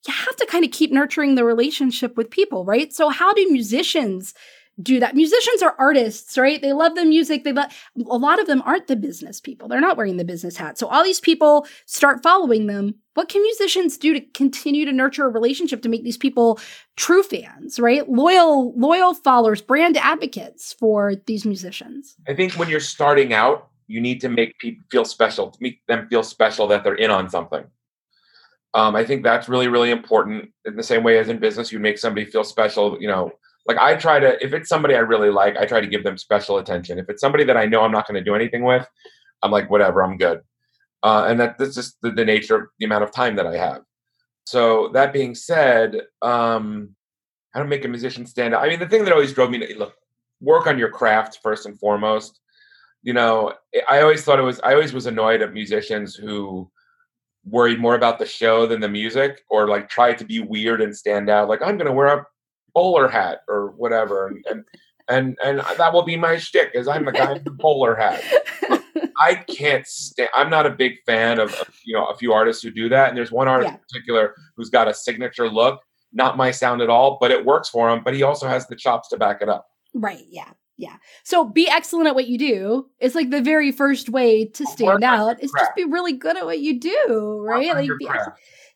you have to kind of keep nurturing the relationship with people, right? So how do musicians do that? Musicians are artists, right? They love the music. They love a lot of them aren't the business people. They're not wearing the business hat. So all these people start following them. What can musicians do to continue to nurture a relationship to make these people true fans, right? Loyal, loyal followers, brand advocates for these musicians. I think when you're starting out, you need to make people feel special, to make them feel special that they're in on something. Um, I think that's really, really important. In the same way as in business, you make somebody feel special. You know, like I try to, if it's somebody I really like, I try to give them special attention. If it's somebody that I know I'm not going to do anything with, I'm like, whatever, I'm good. Uh, and that that's just the, the, nature of the amount of time that I have. So that being said, um, how to make a musician stand out? I mean, the thing that always drove me to look, work on your craft first and foremost. You know, I always thought it was, I always was annoyed at musicians who worried more about the show than the music or like tried to be weird and stand out like i'm going to wear a bowler hat or whatever and and and, and that will be my shtick is i'm the guy in the bowler hat. I can't stand i'm not a big fan of, of, you know a few artists who do that and there's one artist yeah. in particular who's got a signature look not my sound at all but it works for him but he also has the chops to back it up. Right yeah yeah. So be excellent at what you do. It's like the very first way to stand out is just be really good at what you do, right? Like be,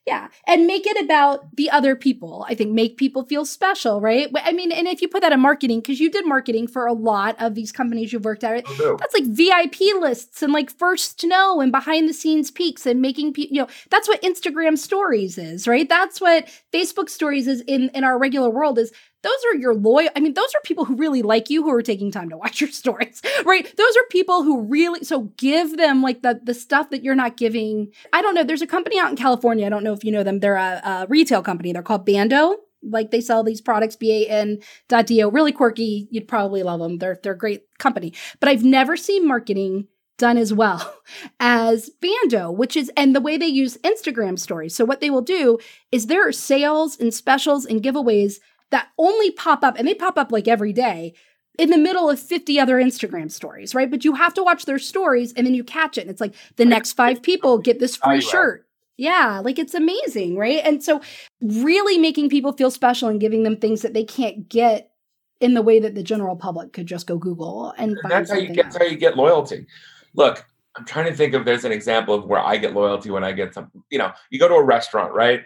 yeah. And make it about the other people. I think make people feel special, right? I mean, and if you put that in marketing, because you did marketing for a lot of these companies you've worked at, oh, that's like VIP lists and like first to know and behind the scenes peaks and making people, you know, that's what Instagram stories is, right? That's what Facebook stories is in, in our regular world is those are your loyal i mean those are people who really like you who are taking time to watch your stories right? Those are people who really so give them like the the stuff that you're not giving. I don't know there's a company out in california i don't know if you know them they're a, a retail company they're called bando. Like they sell these products ban.do really quirky you'd probably love them they're they're a great company. But i've never seen marketing done as well as Bando, which is, and the way they use Instagram stories. So, what they will do is there are sales and specials and giveaways that only pop up, and they pop up like every day in the middle of 50 other Instagram stories, right? But you have to watch their stories and then you catch it. And it's like the next five people get this free shirt. Yeah, like it's amazing, right? And so really making people feel special and giving them things that they can't get in the way that the general public could just go Google and, and that's how you get that's how you get loyalty. Look, I'm trying to think of there's an example of where I get loyalty when I get something. You know, you go to a restaurant, right?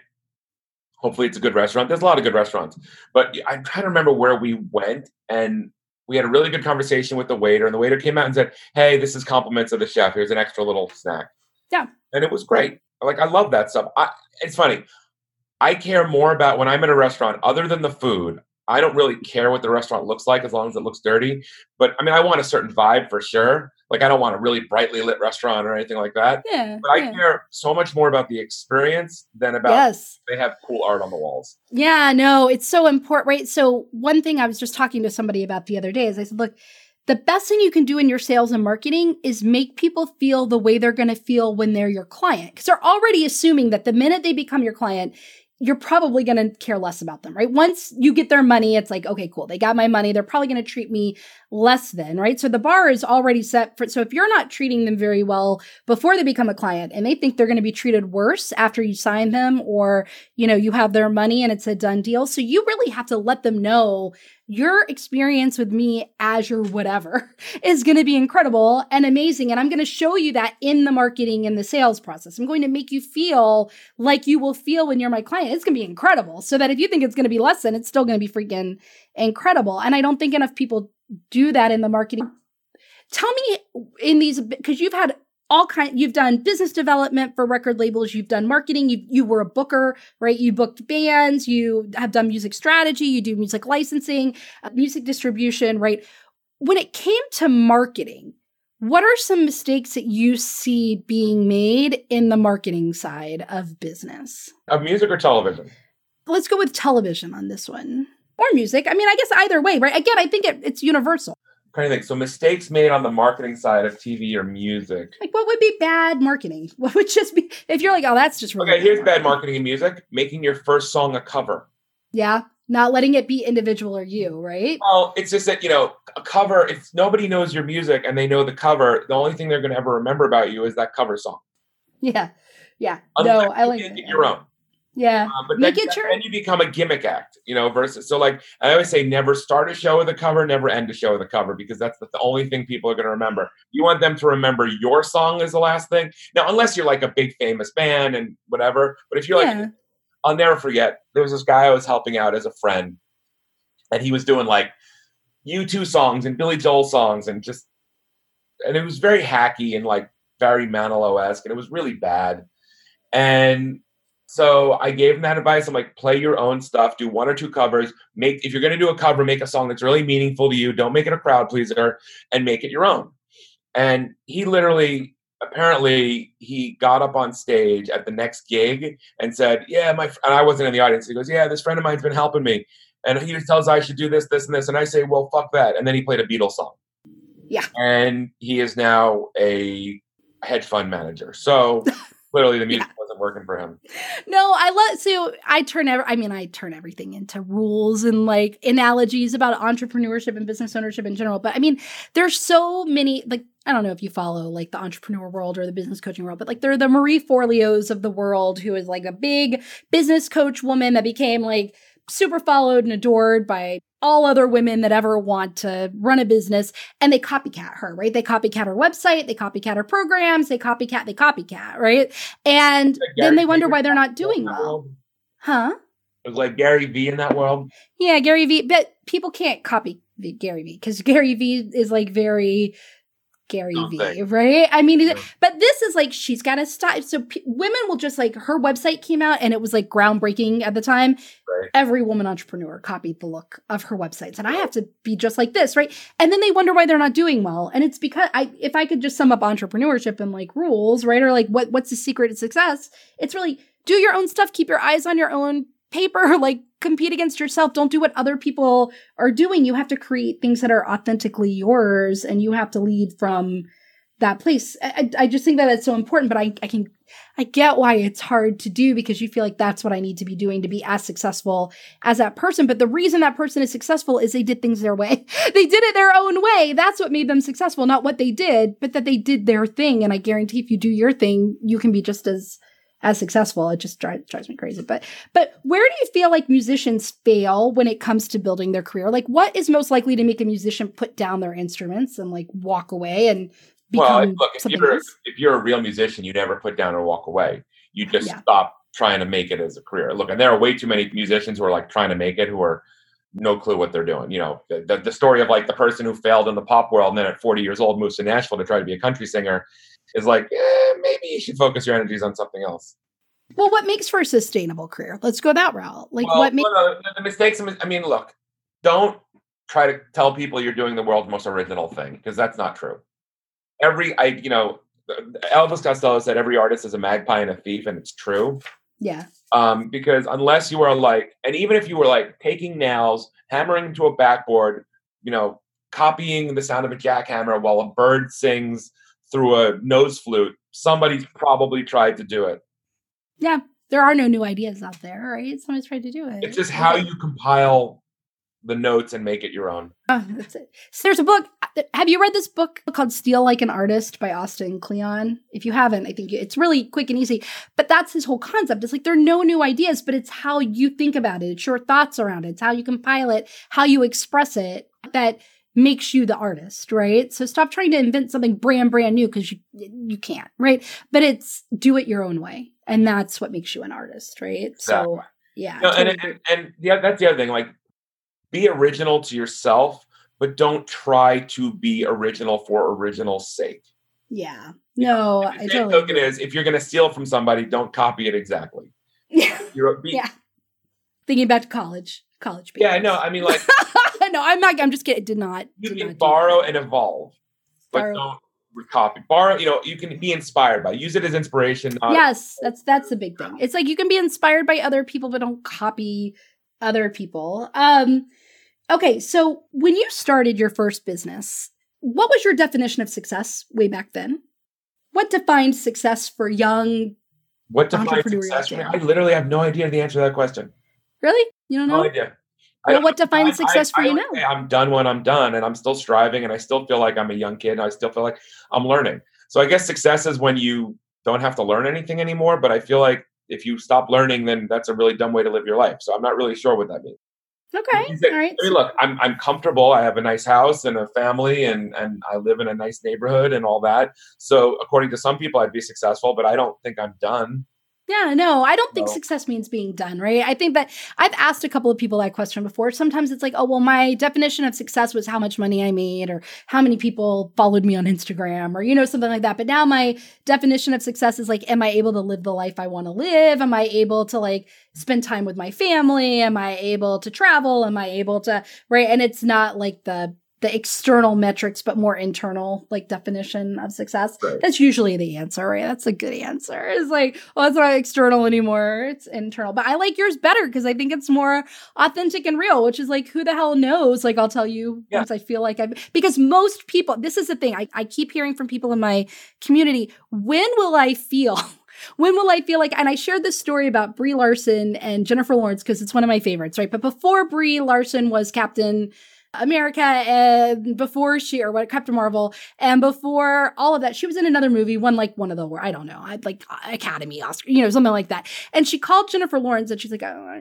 Hopefully, it's a good restaurant. There's a lot of good restaurants, but I'm trying to remember where we went, and we had a really good conversation with the waiter, and the waiter came out and said, "Hey, this is compliments of the chef. Here's an extra little snack." Yeah, and it was great. Like I love that stuff. I, it's funny. I care more about when I'm in a restaurant, other than the food. I don't really care what the restaurant looks like as long as it looks dirty. But I mean, I want a certain vibe for sure. Like I don't want a really brightly lit restaurant or anything like that. Yeah. But I yeah. care so much more about the experience than about yes. they have cool art on the walls. Yeah, no, it's so important, right? So one thing I was just talking to somebody about the other day is I said, look, the best thing you can do in your sales and marketing is make people feel the way they're going to feel when they're your client. Because they're already assuming that the minute they become your client, you're probably going to care less about them, right? Once you get their money, it's like, okay, cool. They got my money. They're probably going to treat me less than, right? So the bar is already set for, so if you're not treating them very well before they become a client and they think they're going to be treated worse after you sign them or, you know, you have their money and it's a done deal. So you really have to let them know your experience with me as your whatever is going to be incredible and amazing. And I'm going to show you that in the marketing and the sales process. I'm going to make you feel like you will feel when you're my client. It's going to be incredible. So that if you think it's going to be less than, it's still going to be freaking incredible. And I don't think enough people do that in the marketing. Tell me in these, because you've had all kind you've done business development for record labels you've done marketing you you were a booker right? You booked bands you have done music strategy you do music licensing uh, music distribution right? When it came to marketing what are some mistakes that you see being made in the marketing side of business? Of music or television? Let's go with television on this one. Or music. I mean i guess either way right? Again i think it, it's universal trying of think. So mistakes made on the marketing side of TV or music. Like what would be bad marketing? What would just be if you're like, oh, that's just really okay. Here's bad marketing in music: making your first song a cover. Yeah, not letting it be individual or you, right? Well, it's just that you know a cover. If nobody knows your music and they know the cover, the only thing they're going to ever remember about you is that cover song. Yeah, yeah. Unless no, I like it. your own. Yeah. Um, but Make then, it your then you become a gimmick act, you know, versus so like I always say never start a show with a cover, never end a show with a cover because that's the, the only thing people are going to remember. You want them to remember your song as the last thing. Now, unless you're like a big famous band and whatever, but if you're yeah. like I'll never forget. There was this guy I was helping out as a friend, and he was doing like U2 songs and Billy Joel songs, and just, and it was very hacky and like very Manilow esque, and it was really bad. And so I gave him that advice. I'm like, play your own stuff, do one or two covers. Make if you're going to do a cover, make a song that's really meaningful to you. Don't make it a crowd pleaser, and make it your own. And he literally apparently he got up on stage at the next gig and said, "Yeah, my," and I wasn't in the audience. He goes, "Yeah, this friend of mine's been helping me," and he just tells I should do this, this, and this, and I say, "Well, fuck that," and then he played a Beatles song. Yeah. and he is now a hedge fund manager. So clearly, the music wasn't working for him. No, I love so I turn every I mean I turn everything into rules and like analogies about entrepreneurship and business ownership in general. But I mean, there's so many like I don't know if you follow like the entrepreneur world or the business coaching world, but like they're the Marie Forleos of the world who is like a big business coach woman that became like super followed and adored by all other women that ever want to run a business and they copycat her, right? They copycat her website, they copycat her programs, they copycat, they copycat, right? And then they wonder why they're not doing well. Huh? It was like Gary Vee in that world. Yeah, Gary Vee, but people can't copy Gary Vee because Gary Vee is like very Gary Vee, right? I mean, Yeah. but this is like she's got a style. So p- women will just like her website came out and it was like groundbreaking at the time. Right. Every woman entrepreneur copied the look of her websites, and I have to be just like this, right? And then they wonder why they're not doing well, and it's because I, if I could just sum up entrepreneurship and like rules, right, or like what what's the secret to success? It's really do your own stuff, keep your eyes on your own paper, like compete against yourself. Don't do what other people are doing. You have to create things that are authentically yours and you have to lead from that place. I, I just think that that's so important, but I, I can, I get why it's hard to do because you feel like that's what I need to be doing to be as successful as that person. But the reason that person is successful is they did things their way. they did it their own way. That's what made them successful, not what they did, but that they did their thing. And I guarantee if you do your thing, you can be just as as successful. It just drives, drives me crazy. But but where do you feel like musicians fail when it comes to building their career? Like what is most likely to make a musician put down their instruments and like walk away and Well, become look, if something you're else? if you're a real musician, you never put down or walk away. You just Yeah. stop trying to make it as a career. Look, and there are way too many musicians who are like trying to make it who are no clue what they're doing. You know, the, the, the story of like the person who failed in the pop world and then at 40 years old moves to Nashville to try to be a country singer is like, eh, maybe you should focus your energies on something else. Well, what makes for a sustainable career? Let's go that route. Like well, what makes well, no, the- mistakes. I mean, look, don't try to tell people you're doing the world's most original thing because that's not true. Every, I, you know, Elvis Costello said every artist is a magpie and a thief, and it's true. yeah. Um, because unless you are like, and even if you were like taking nails, hammering into a backboard, you know, copying the sound of a jackhammer while a bird sings through a nose flute, somebody's probably tried to do it. Yeah. There are no new ideas out there, right? Somebody's tried to do it. It's just how you compile the notes and make it your own. Oh, that's it. So there's a book. Uh, have you read this book called Steal Like an Artist by Austin Kleon? If you haven't, I think it's really quick and easy. But that's his whole concept. It's like there are no new ideas, but it's how you think about it. It's your thoughts around it. It's how you compile it, how you express it that makes you the artist, right? So stop trying to invent something brand brand new because you you can't, right? But it's do it your own way, and that's what makes you an artist, right? So yeah, No, and, totally and and yeah, that's the other thing. Like, be original to yourself, but don't try to be original for original's sake. yeah. No, And I totally. token agree. is if you're going to steal from somebody, don't copy it exactly. Yeah. You're be, Yeah. Thinking back to college, college. yeah, babies. no, I mean like no, I'm not. I'm just kidding. Did not. you did can not borrow and evolve, but Borrow. don't copy. Borrow, you know, you can be inspired by. Use it as inspiration. Not, yes, that's that's the big thing. It's like you can be inspired by other people, but don't copy other people. Um. Okay, so when you started your first business, what was your definition of success way back then? What defined success for young? What Entrepreneurial success? I literally have no idea the answer to that question. Really, you don't No know? idea. Well, I what defines success for I you now? I'm done when I'm done, and I'm still striving, and I still feel like I'm a young kid, and I still feel like I'm learning. So I guess success is when you don't have to learn anything anymore. But I feel like if you stop learning, then that's a really dumb way to live your life. So I'm not really sure what that means. Okay. All right. I mean, look, I'm I'm comfortable. I have a nice house and a family, and and I live in a nice neighborhood and all that. So according to some people, I'd be successful, but I don't think I'm done. Yeah, no, I don't think no. success means being done, right? I think that I've asked a couple of people that question before. Sometimes it's like, oh, well, my definition of success was how much money I made or how many people followed me on Instagram or, you know, something like that. But now my definition of success is like, am I able to live the life I want to live? Am I able to like spend time with my family? Am I able to travel? Am I able to, right? And it's not like the the external metrics, but more internal like definition of success. Right. That's usually the answer, right? That's a good answer. It's like, well, it's not external anymore. It's internal. But I like yours better because I think it's more authentic and real, which is like, who the hell knows? Like, I'll tell you yeah. once I feel like I've, because most people, this is the thing I, I keep hearing from people in my community. When will I feel when will I feel like, and I shared this story about Brie Larson and Jennifer Lawrence because it's one of my favorites, right? But before Brie Larson was Captain America and before she or what Captain Marvel and before all of that she was in another movie one like one of the I don't know like uh, Academy Oscar you know something like that. And she called Jennifer Lawrence and she's like oh,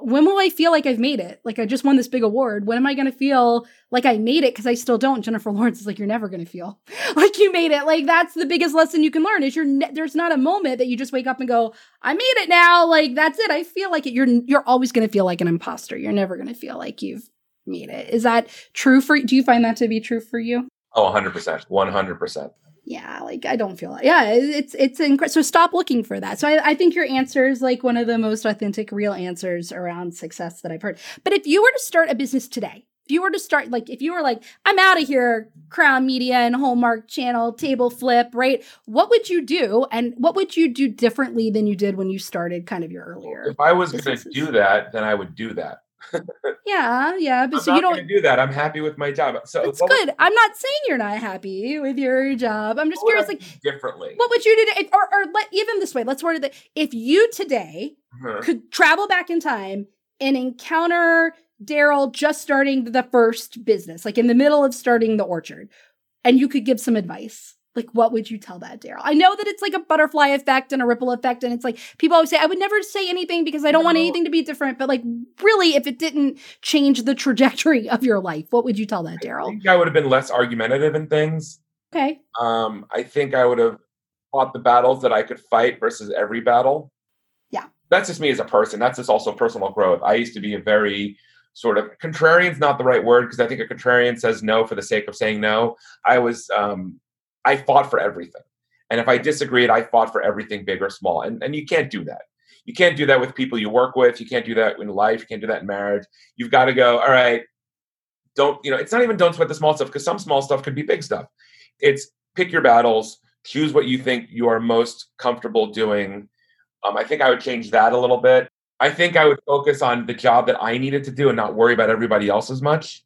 when will I feel like I've made it? Like I just won this big award. When am I going to feel like I made it? Because I still don't. Jennifer Lawrence is like you're never going to feel like you made it. Like that's the biggest lesson you can learn is you're ne- there's not a moment that you just wake up and go I made it now. Like that's it. I feel like it. You're you're always going to feel like an imposter. You're never going to feel like you've mean it. Is that true for do you find that to be true for you? Oh, 100%. 100%. Yeah, like I don't feel like yeah, it's it's incredible. So stop looking for that. So I, I think your answer is like one of the most authentic, real answers around success that I've heard. But if you were to start a business today, if you were to start like if you were like i'm out of here crown media and hallmark channel table flip right what would you do and what would you do differently than you did when you started kind of your earlier if i was going to do that then i would do that yeah, yeah, but I'm so you don't do that. I'm happy with my job. So it's good. I'm not saying you're not happy with your job. I'm just curious, like differently. What would you do? Or, or let, even this way, let's word it. That if you today uh-huh. could travel back in time and encounter Daryl just starting the first business, like in the middle of starting the orchard, and you could give some advice, like what would you tell that daryl? I know that it's like a butterfly effect and a ripple effect and it's like people always say i would never say anything because i don't no. want anything to be different but like really if it didn't change the trajectory of your life what would you tell that daryl? i think i would have been less argumentative in things. Okay. Um i think i would have fought the battles that i could fight versus every battle. Yeah. That's just me as a person. That's just also personal growth. I used to be a very sort of contrarian's not the right word because I think a contrarian says no for the sake of saying no. I was um, I fought for everything. And if I disagreed, I fought for everything big or small. And, and you can't do that. You can't do that with people you work with. You can't do that in life. You can't do that in marriage. You've got to go, all right, don't, you know, it's not even don't sweat the small stuff because some small stuff could be big stuff. It's pick your battles, choose what you think you are most comfortable doing. Um, I think I would change that a little bit. I think I would focus on the job that I needed to do and not worry about everybody else as much.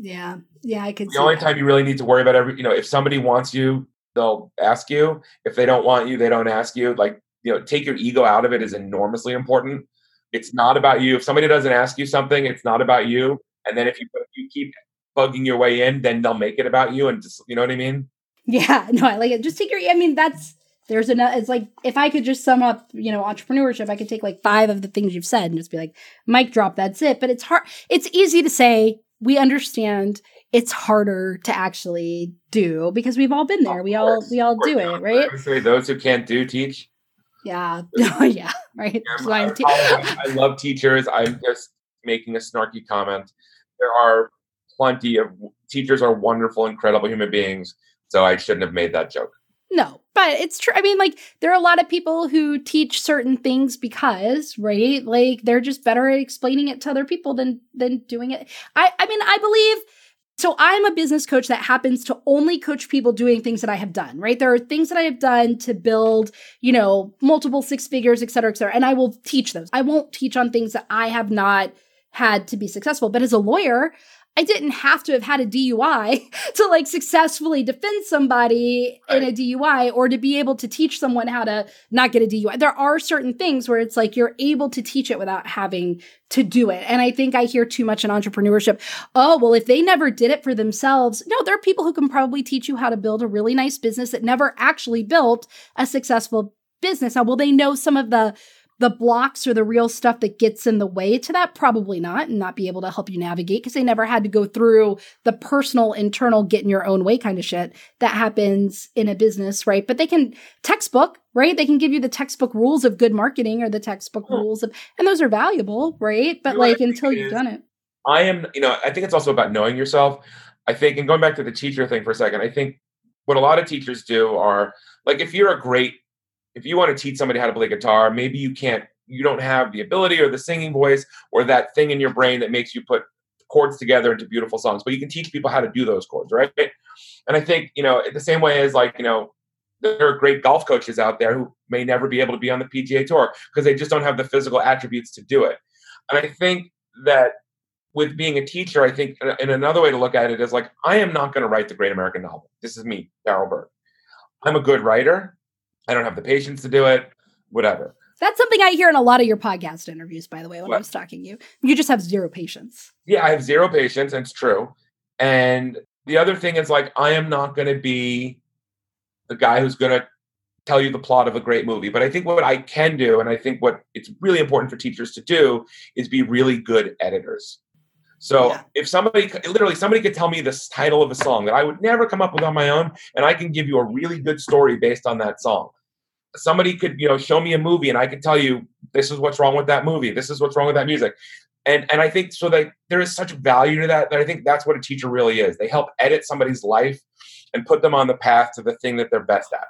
Yeah. Yeah, I could The only that. time you really need to worry about every, you know, if somebody wants you, they'll ask you. If they don't want you, they don't ask you. Like, you know, take your ego out of it is enormously important. It's not about you. If somebody doesn't ask you something, it's not about you. And then if you if you keep bugging your way in, then they'll make it about you. And just, you know what I mean? Yeah, no, I like it. Just take your. I mean, that's there's enough. It's like if I could just sum up, you know, entrepreneurship, I could take like five of the things you've said and just be like, mic drop. That's it. But it's hard. It's easy to say. We understand it's harder to actually do because we've all been there. we all we all do it, right? Say those who can't do teach. Yeah, yeah, right. I, te- I love teachers. I'm just making a snarky comment. There are plenty of teachers are wonderful, incredible human beings. So I shouldn't have made that joke. No, but it's true. I mean, like, there are a lot of people who teach certain things because, right? Like, they're just better at explaining it to other people than than doing it. I, I mean, I believe so I'm a business coach that happens to only coach people doing things that I have done, right? There are things that I have done to build, you know, multiple six figures, et cetera, et cetera. And I will teach those. I won't teach on things that I have not had to be successful. But as a lawyer, I didn't have to have had a DUI to like successfully defend somebody right. in a DUI or to be able to teach someone how to not get a DUI. There are certain things where it's like you're able to teach it without having to do it. And I think I hear too much in entrepreneurship. Oh, well, if they never did it for themselves, no, there are people who can probably teach you how to build a really nice business that never actually built a successful business. Now, will they know some of the the blocks or the real stuff that gets in the way to that? Probably not, and not be able to help you navigate because they never had to go through the personal, internal, get in your own way kind of shit that happens in a business, right? But they can textbook, right? They can give you the textbook rules of good marketing or the textbook rules of, and those are valuable, right? But you like until you've done it. I am, you know, I think it's also about knowing yourself. I think, and going back to the teacher thing for a second, I think what a lot of teachers do are like if you're a great if you want to teach somebody how to play guitar, maybe you can't, you don't have the ability or the singing voice or that thing in your brain that makes you put chords together into beautiful songs, but you can teach people how to do those chords, right? And I think, you know, the same way as like, you know, there are great golf coaches out there who may never be able to be on the PGA Tour because they just don't have the physical attributes to do it. And I think that with being a teacher, I think, uh, and another way to look at it is like, I am not going to write the great American novel. This is me, Daryl Berg. I'm a good writer. I don't have the patience to do it, whatever. That's something I hear in a lot of your podcast interviews, by the way, when what? I was talking to you. You just have zero patience. Yeah, I have zero patience, it's true. And the other thing is like I am not gonna be the guy who's gonna tell you the plot of a great movie. But I think what I can do, and I think what it's really important for teachers to do, is be really good editors. So yeah. if somebody, literally, somebody could tell me the title of a song that I would never come up with on my own, and I can give you a really good story based on that song somebody could you know show me a movie and i could tell you this is what's wrong with that movie this is what's wrong with that music and and i think so that there is such value to that that i think that's what a teacher really is they help edit somebody's life and put them on the path to the thing that they're best at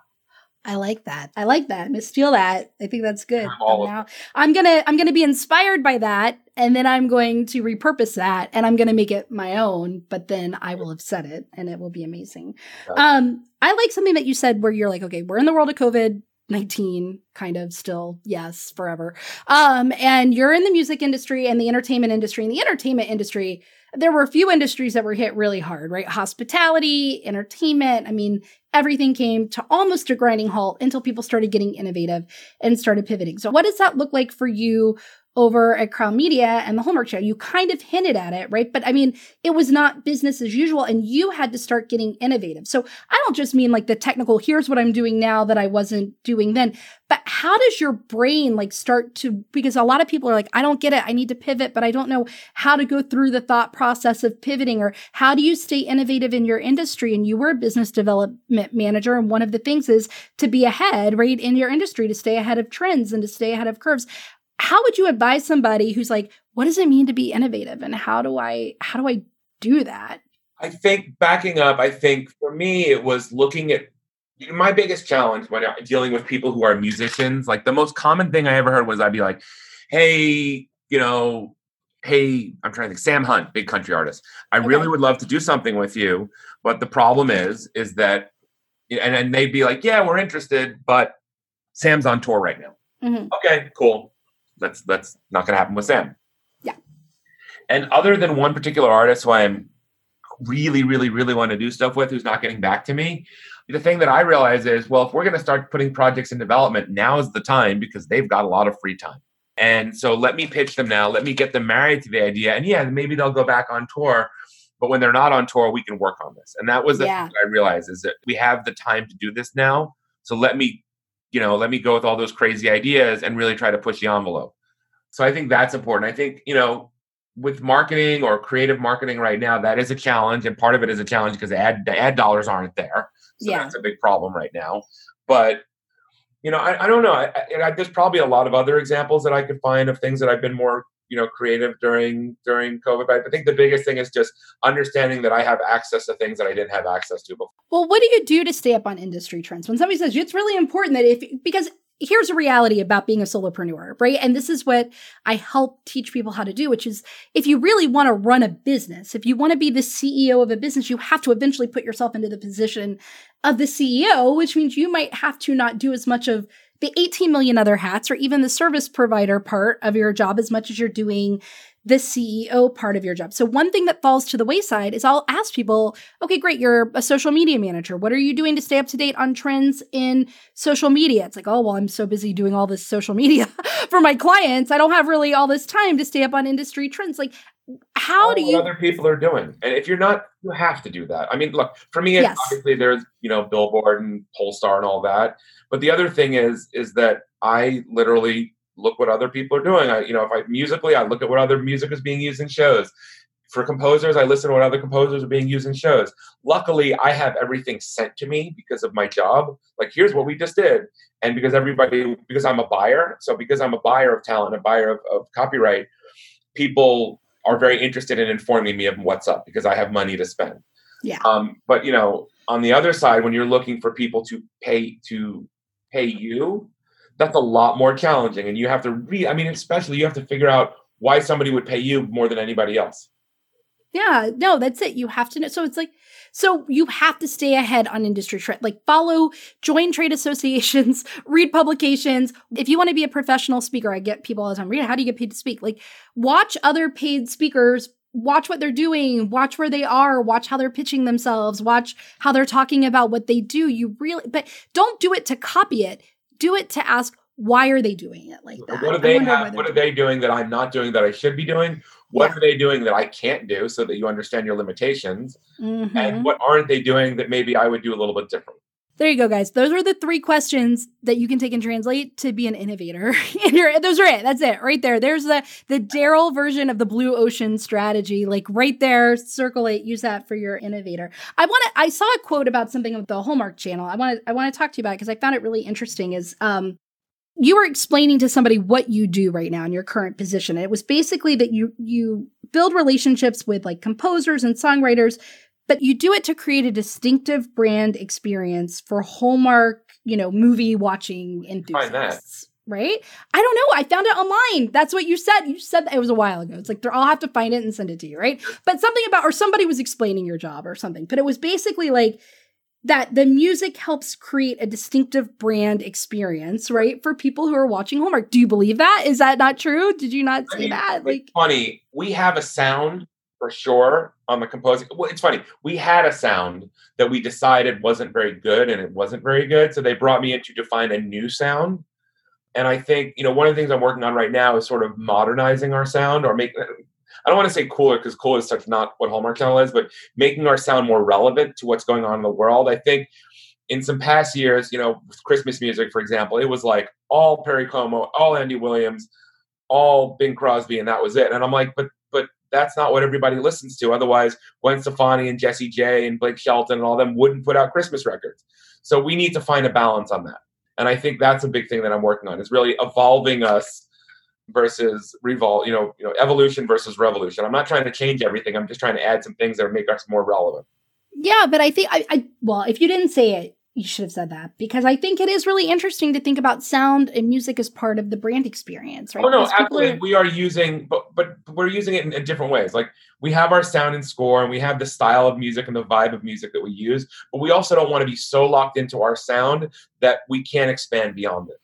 I like that. I like that. I feel that. I think that's good. Now, I'm gonna I'm gonna be inspired by that, and then I'm going to repurpose that, and I'm gonna make it my own. But then I will have said it, and it will be amazing. Um, I like something that you said where you're like, okay, we're in the world of COVID. 19 kind of still yes forever. Um and you're in the music industry and the entertainment industry. And the entertainment industry there were a few industries that were hit really hard right? Hospitality entertainment i mean everything came to almost a grinding halt until people started getting innovative and started pivoting. So what does that look like for you over at Crown Media and the Hallmark Show. You kind of hinted at it, right? But I mean, it was not business as usual, and you had to start getting innovative. So I don't just mean like the technical, here's what I'm doing now that I wasn't doing then, but how does your brain like start to, because a lot of people are like, I don't get it. I need to pivot, but I don't know how to go through the thought process of pivoting, or how do you stay innovative in your industry? And you were a business development manager. And one of the things is to be ahead, right, in your industry, to stay ahead of trends and to stay ahead of curves how would you advise somebody who's like what does it mean to be innovative and how do i how do i do that i think backing up i think for me it was looking at my biggest challenge when dealing with people who are musicians like the most common thing i ever heard was i'd be like hey you know hey i'm trying to think sam hunt big country artist i okay. really would love to do something with you but the problem is is that and, and they'd be like yeah we're interested but sam's on tour right now mm-hmm. okay cool that's that's not going to happen with Sam. Yeah. And other than one particular artist who I'm really, really, really want to do stuff with, who's not getting back to me, the thing that I realize is, well, if we're going to start putting projects in development, now is the time because they've got a lot of free time. And so let me pitch them now. Let me get them married to the idea. And yeah, maybe they'll go back on tour. But when they're not on tour, we can work on this. And that was the yeah. thing I realized is that we have the time to do this now. So let me you know, let me go with all those crazy ideas and really try to push the envelope. So I think that's important. I think, you know, with marketing or creative marketing right now, that is a challenge. And part of it is a challenge because ad, the ad dollars aren't there. So yeah. that's a big problem right now. But, you know, I, I don't know. I, I, there's probably a lot of other examples that I could find of things that I've been more you know creative during during covid but i think the biggest thing is just understanding that i have access to things that i didn't have access to before well what do you do to stay up on industry trends when somebody says it's really important that if because here's a reality about being a solopreneur, right? And this is what I help teach people how to do, which is if you really want to run a business, if you want to be the CEO of a business, you have to eventually put yourself into the position of the CEO, which means you might have to not do as much of the 18 million other hats or even the service provider part of your job as much as you're doing the CEO part of your job. So, one thing that falls to the wayside is I'll ask people, okay, great, you're a social media manager. What are you doing to stay up to date on trends in social media? It's like, oh, well, I'm so busy doing all this social media for my clients. I don't have really all this time to stay up on industry trends. Like, how do you? other people are doing. And if you're not you have to do that. I mean, look, for me, yes. obviously there's, you know, Billboard and Pollstar and all that. But the other thing is, is that I literally look what other people are doing. I, you know, if I musically, I look at what other music is being used in shows. For composers, I listen to what other composers are being used in shows. Luckily, I have everything sent to me because of my job. Like, here's what we just did. And because everybody, because I'm a buyer, so because I'm a buyer of talent, a buyer of, of copyright, people are very interested in informing me of what's up because I have money to spend. Yeah. Um, but you know, on the other side, when you're looking for people to pay to pay you, that's a lot more challenging. And you have to read, I mean, especially you have to figure out why somebody would pay you more than anybody else. Yeah, no, that's it. You have to know. So it's like, so you have to stay ahead on industry trend. Like follow, join trade associations, read publications. If you want to be a professional speaker, I get people all the time. Read how do you get paid to speak? Like watch other paid speakers. Watch what they're doing, watch where they are, watch how they're pitching themselves, watch how they're talking about what they do. You really, but don't do it to copy it. Do it to ask, why are they doing it like that? What are they have, what are they doing that I'm not doing that I should be doing? What yeah. are they doing that I can't do so that you understand your limitations? Mm-hmm. And what aren't they doing that maybe I would do a little bit different? There you go, guys. Those are the three questions that you can take and translate to be an innovator. and those are it. That's it, right there. There's the the Daryl version of the blue ocean strategy, like right there. Circle it. Use that for your innovator. I want to. I saw a quote about something of the Hallmark Channel. I want to. I want to talk to you about it because I found it really interesting. Is um, you were explaining to somebody what you do right now in your current position. And it was basically that you you build relationships with like composers and songwriters, but you do it to create a distinctive brand experience for Hallmark, you know, movie watching enthusiasts. Right? I don't know. I found it online. That's what you said. You said that it was a while ago. It's like I'll have to find it and send it to you, right? But something about or somebody was explaining your job or something. But it was basically like that the music helps create a distinctive brand experience, right? For people who are watching Hallmark. Do you believe that? Is that not true? Did you not see I mean, that? Like funny. We have a sound for sure on the composing. Well, it's funny. We had a sound that we decided wasn't very good and it wasn't very good. So they brought me in to define a new sound. And I think, you know, one of the things I'm working on right now is sort of modernizing our sound or make I don't want to say cooler because cooler is such not what Hallmark Channel is, but making our sound more relevant to what's going on in the world. I think in some past years, you know, Christmas music, for example, it was like all Perry Como, all Andy Williams, all Bing Crosby, and that was it. And I'm like, but but that's not what everybody listens to. Otherwise, Gwen Stefani and Jessie J and Blake Shelton and all them wouldn't put out Christmas records. So we need to find a balance on that. And I think that's a big thing that I'm working on is really evolving us versus revol you know you know evolution versus revolution i'm not trying to change everything i'm just trying to add some things that make us more relevant yeah but i think I, I well if you didn't say it you should have said that because I think it is really interesting to think about sound and music as part of the brand experience, right? Oh no, absolutely. Are... We are using, but but we're using it in, in, different ways. Like we have our sound and score, and we have the style of music and the vibe of music that we use, but we also don't want to be so locked into our sound that we can't expand beyond it.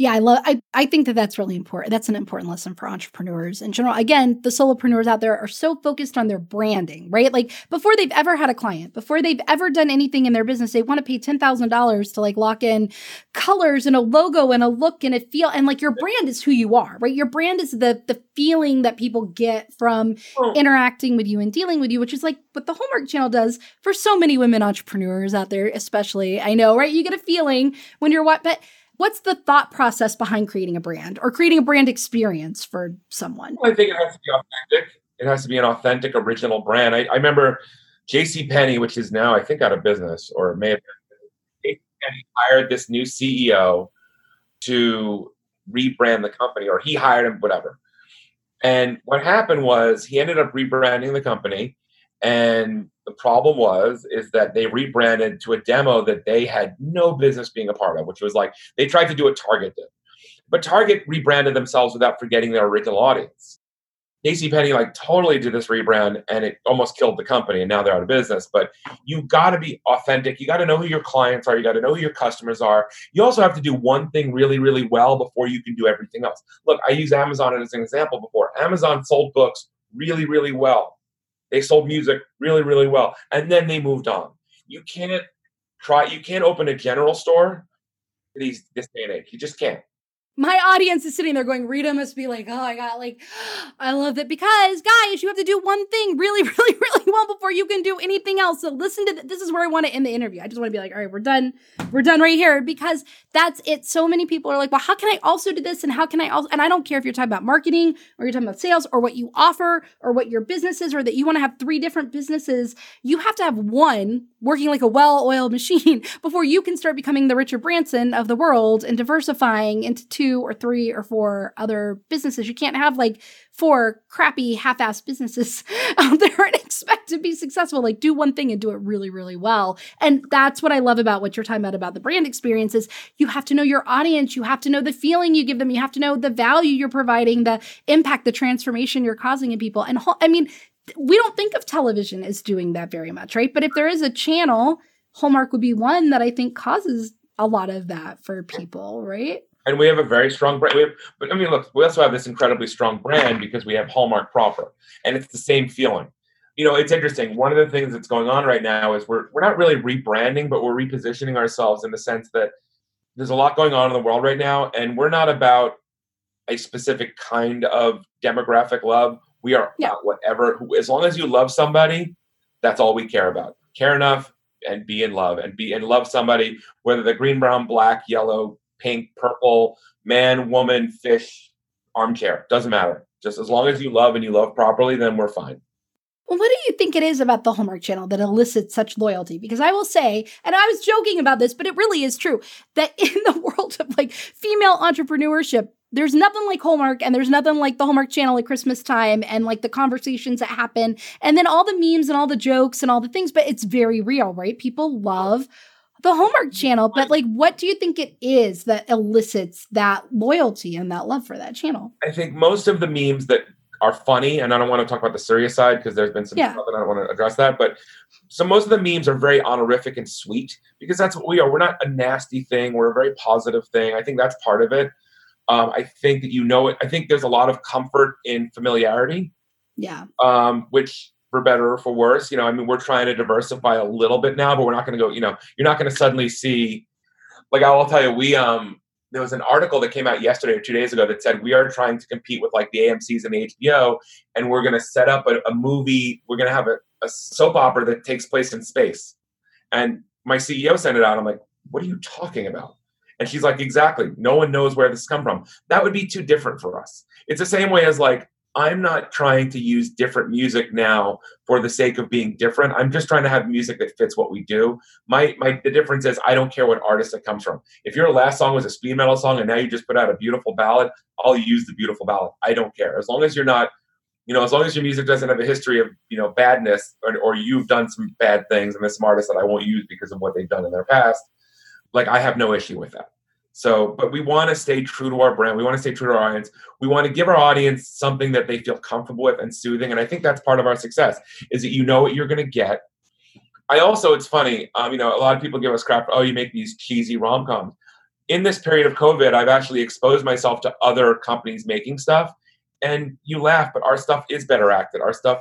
Yeah, I love. I I think that that's really important. That's an important lesson for entrepreneurs in general. Again, the solopreneurs out there are so focused on their branding, right? Like before they've ever had a client, before they've ever done anything in their business, they want to pay ten thousand dollars to like lock in colors and a logo and a look and a feel. And like your brand is who you are, right? Your brand is the the feeling that people get from interacting with you and dealing with you, which is like what the Hallmark Channel does for so many women entrepreneurs out there, especially. I know, right? You get a feeling when you're what, but what's the thought process behind creating a brand or creating a brand experience for someone? I think it has to be authentic. It has to be an authentic, original brand. I, I remember J.C. Penney, which is now I think out of business, or may have been. Hired this new CEO to rebrand the company, or he hired him, whatever. And what happened was he ended up rebranding the company, and the problem was is that they rebranded to a demo that they had no business being a part of, which was like they tried to do what Target did. But Target rebranded themselves without forgetting their original audience. J.C. Penney like totally did this rebrand and it almost killed the company and now they're out of business. But you got to be authentic. You got to know who your clients are. You got to know who your customers are. You also have to do one thing really, really well before you can do everything else. Look, I use Amazon as an example before. Amazon sold books really, really well they sold music really, really well. And then they moved on. You can't try, you can't open a general store these this day and age. You just can't. My audience is sitting there going, Rita must be like, oh I got like, I love that because guys, you have to do one thing really, really, really well before you can do anything else. So listen to th- this is where I want to end the interview. I just want to be like, all right, we're done. We're done right here because that's it. So many people are like, well, how can I also do this? And how can I also, and I don't care if you're talking about marketing or you're talking about sales or what you offer or what your business is or that you want to have three different businesses. You have to have one working like a well oiled machine before you can start becoming the Richard Branson of the world and diversifying into two two or three or four other businesses. You can't have like four crappy half-ass businesses out there and expect to be successful. Like do one thing and do it really, really well. And that's what I love about what you're talking about about the brand experiences. You have to know your audience. You have to know the feeling you give them. You have to know the value you're providing, the impact, the transformation you're causing in people. And I mean, we don't think of television as doing that very much, right? But if there is a channel, Hallmark would be one that I think causes a lot of that for people, right? And we have a very strong brand. Have, but I mean, look, we also have this incredibly strong brand because we have Hallmark proper, and it's the same feeling. You know, it's interesting. One of the things that's going on right now is we're we're not really rebranding, but we're repositioning ourselves in the sense that there's a lot going on in the world right now, and we're not about a specific kind of demographic love. We are yeah. whatever. As long as you love somebody, that's all we care about. Care enough and be in love and be and love somebody, whether they're green, brown, black, yellow, pink, purple, man, woman, fish, armchair. Doesn't matter. Just as long as you love and you love properly, then we're fine. Well, what do you think it is about the Hallmark Channel that elicits such loyalty? Because I will say, and I was joking about this, but it really is true that in the world of like female entrepreneurship, there's nothing like Hallmark and there's nothing like the Hallmark Channel at Christmas time and like the conversations that happen and then all the memes and all the jokes and all the things, but it's very real, right? People love the Hallmark channel, but like what do you think it is that elicits that loyalty and that love for that channel? I think most of the memes that are funny, and I don't want to talk about the serious side because there's been some yeah. stuff and I don't want to address that, but so most of the memes are very honorific and sweet because that's what we are. We're not a nasty thing, we're a very positive thing. I think that's part of it. Um, I think that you know it. I think there's a lot of comfort in familiarity. Yeah. Um, which for better or for worse. You know, I mean, we're trying to diversify a little bit now, but we're not going to go. You know, you're not going to suddenly see. Like I will tell you, we um there was an article that came out yesterday or two days ago that said we are trying to compete with like the AMC's and the HBO, and we're going to set up a, a movie. We're going to have a, a soap opera that takes place in space. And my CEO sent it out. I'm like, what are you talking about? And she's like, exactly. No one knows where this come from. That would be too different for us. It's the same way as like I'm not trying to use different music now for the sake of being different. I'm just trying to have music that fits what we do. My my the difference is I don't care what artist it comes from. If your last song was a speed metal song and now you just put out a beautiful ballad, I'll use the beautiful ballad. I don't care. As long as you're not, you know, as long as your music doesn't have a history of, you know, badness or, or you've done some bad things and there's some artists that I won't use because of what they've done in their past, like I have no issue with that. So, but we want to stay true to our brand. We want to stay true to our audience. We want to give our audience something that they feel comfortable with and soothing. And I think that's part of our success is that you know what you're going to get. I also, it's funny, um, you know, a lot of people give us crap. oh, you make these cheesy rom coms. In this period of COVID, I've actually exposed myself to other companies making stuff, and you laugh, but our stuff is better acted. Our stuff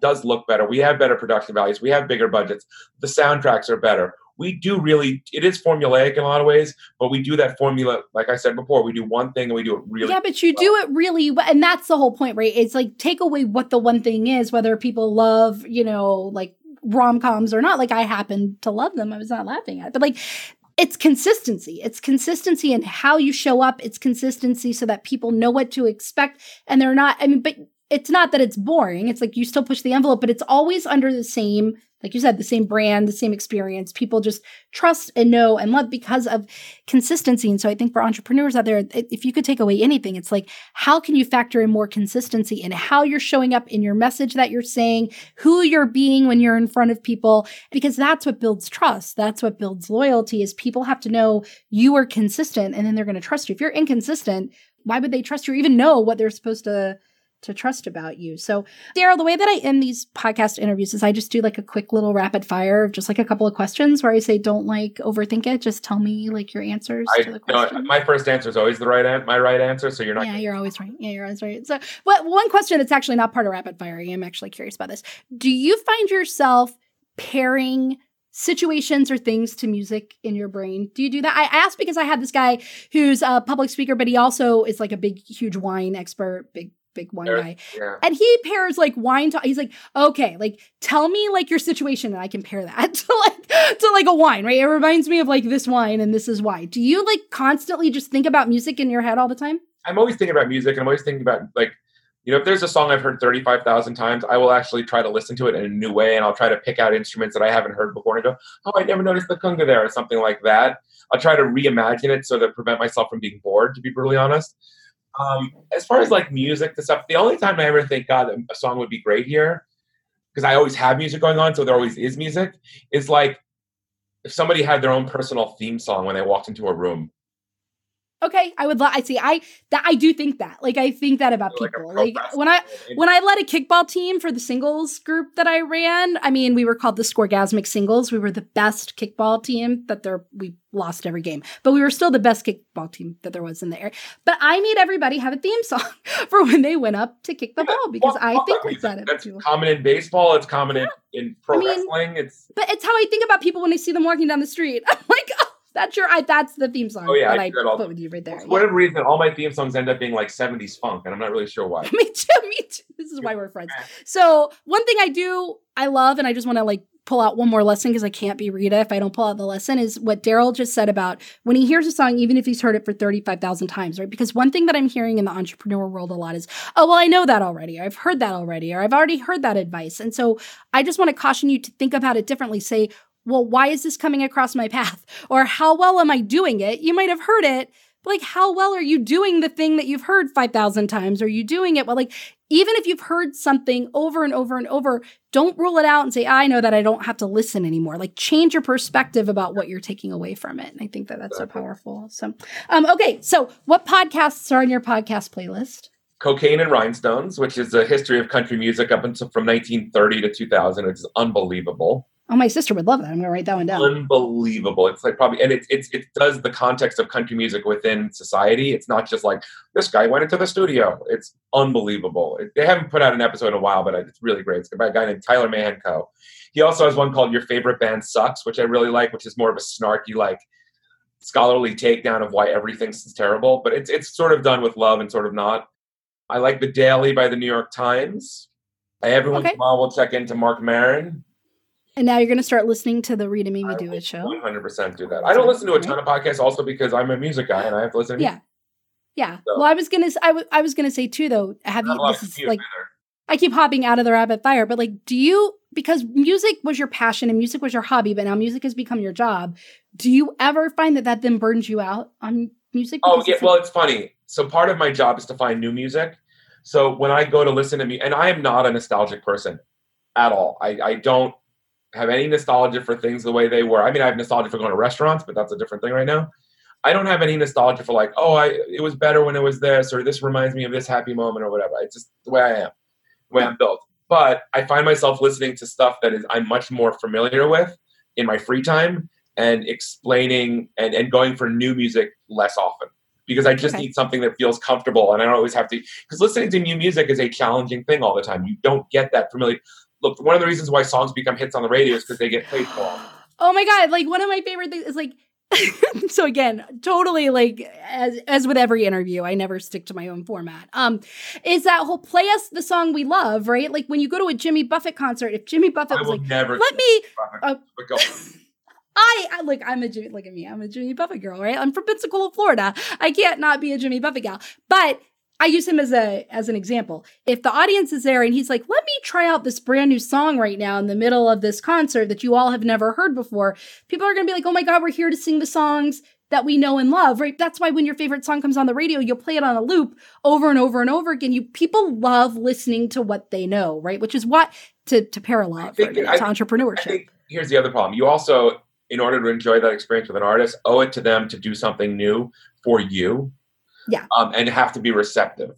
does look better. We have better production values. We have bigger budgets. The soundtracks are better we do really it is formulaic in a lot of ways but we do that formula like i said before we do one thing and we do it really yeah but you well. do it really well and that's the whole point right it's like take away what the one thing is whether people love you know like rom-coms or not like i happen to love them i was not laughing at it but like it's consistency. It's consistency in how you show up. It's consistency so that people know what to expect and they're not, I mean, but it's not that it's boring. It's like you still push the envelope, but it's always under the same like you said, the same brand, the same experience. People just trust and know and love because of consistency. And so I think for entrepreneurs out there, if you could take away anything, it's like, how can you factor in more consistency in how you're showing up in your message that you're saying, who you're being when you're in front of people? Because that's what builds trust. That's what builds loyalty is people have to know you are consistent and then they're going to trust you. If you're inconsistent, why would they trust you or even know what they're supposed to to trust about you. So, Daryl, the way that I end these podcast interviews is I just do like a quick little rapid fire of just like a couple of questions where I say, don't like overthink it. Just tell me like your answers I, to the question. No, my first answer is always the right an- my right answer. So you're not. Yeah, you're always right. Yeah, you're always right. So, but one question that's actually not part of rapid fire, I am actually curious about this. Do you find yourself pairing situations or things to music in your brain? Do you do that? I asked because I had this guy who's a public speaker, but he also is like a big, huge wine expert, big big wine guy. Yeah. And he pairs like wine to he's like, okay, like tell me like your situation and I compare that to like to like a wine, right? It reminds me of like this wine and this is why. Do you like constantly just think about music in your head all the time? I'm always thinking about music and I'm always thinking about like, you know, if there's a song I've heard 35,000 times, I will actually try to listen to it in a new way and I'll try to pick out instruments that I haven't heard before and go, oh, I never noticed the conga there or something like that. I'll try to reimagine it so that prevent myself from being bored, to be brutally honest. Um, as far as like music, the stuff, the only time I ever think, God, a song would be great here, because I always have music going on, so there always is music, is like if somebody had their own personal theme song when they walked into a room. Okay, I would. Lo- I see. I that I do think that. Like I think that about Like people. pro Like when I when I led a kickball team for the singles group that I ran, I mean, we were called the scorgasmic Singles. We were the best kickball team that there. We lost every game, but we were still the best kickball team that there was in the area. But I made everybody have a theme song for when they went up to kick the ball because Well, I well, think like that. That's people. common in baseball. It's common in, in pro I mean, wrestling. It's But it's how I think about people when I see them walking down the street. I'm like, oh, that's your. I, that's the theme song Oh, yeah, that I I all put the- with you right there. for Yeah. whatever reason, all my theme songs end up being like 70s funk, and I'm not really sure why. me too. Me too. This is why we're friends. So one thing I do, I love, and I just want to like pull out one more lesson because I can't be Rita if I don't pull out the lesson is what Daryl just said about when he hears a song, even if he's heard it for 35,000 times, right? Because one thing that I'm hearing in the entrepreneur world a lot is, oh, well, I know that already. Or I've heard that already, or I've already heard that advice. And so I just want to caution you to think about it differently. Say, well, why is this coming across my path? Or how well am I doing it? You might have heard it, but like, how well are you doing the thing that you've heard 5,000 times? Are you doing it well? Like, even if you've heard something over and over and over, don't rule it out and say, I know that I don't have to listen anymore. Like, change your perspective about what you're taking away from it. And I think that that's so powerful. So, um, okay. So, what podcasts are on your podcast playlist? Cocaine and Rhinestones, which is a history of country music up until from 1930 to 2000. It's unbelievable. Oh, my sister would love that. I'm going to write that one down. Unbelievable. It's like probably, and it, it's it does the context of country music within society. It's not just like this guy went into the studio. It's unbelievable. It, they haven't put out an episode in a while, but it's really great. It's by a guy named Tyler Mahan Coe. He also has one called Your Favorite Band Sucks, which I really like, which is more of a snarky, like scholarly takedown of why everything's terrible. But it's it's sort of done with love and sort of not. I like The Daily by the New York Times. I every once in a while will check into Marc Maron. And now you're going to start listening to the Rita Me Do It show. 100% do that. I don't listen to a ton of podcasts also because I'm a music guy and I have to listen to Yeah. Yeah. So- Well, I was gonna. s- I w- I was gonna say too, though. Have you? This is like either. I keep hopping out of the rabbit fire, but like, do you, because music was your passion and music was your hobby, but now music has become your job. Do you ever find that that then burns you out on music? Oh yeah, it's well, it's funny. So part of my job is to find new music. So when I go to listen to me, and I am not a nostalgic person at all. I, I don't have any nostalgia for things the way they were. I mean, I have nostalgia for going to restaurants, but that's a different thing right now. I don't have any nostalgia for like, oh, I it was better when it was this, or this reminds me of this happy moment, or whatever. It's just the way I am, the way I'm built. But I find myself listening to stuff that is I'm much more familiar with in my free time and explaining and, and going for new music less often because I just Okay. need something that feels comfortable and I don't always have to because listening to new music is a challenging thing all the time. You don't get that familiar. Look, one of the reasons why songs become hits on the radio is because they get played for. oh my God. Like, one of my favorite things is like, so again, totally like as as with every interview, I never stick to my own format. Um, is that whole play us the song we love, right? Like when you go to a Jimmy Buffett concert, if Jimmy Buffett I was will like, never. let me uh. I, I like I'm a Jimmy look at me I'm a Jimmy Buffett girl right I'm from Pensacola Florida I can't not be a Jimmy Buffett gal but I use him as a as an example. If the audience is there and he's like let me try out this brand new song right now in the middle of this concert that you all have never heard before people are gonna be like oh my god we're here to sing the songs that we know and love right? That's why when your favorite song comes on the radio you'll play it on a loop over and over and over again. You people love listening to what they know right? Which is what to to parallel it a think- minute, I- to I entrepreneurship think here's the other problem. You also, in order to enjoy that experience with an artist, owe it to them to do something new for you. Yeah. Um, and have to be receptive.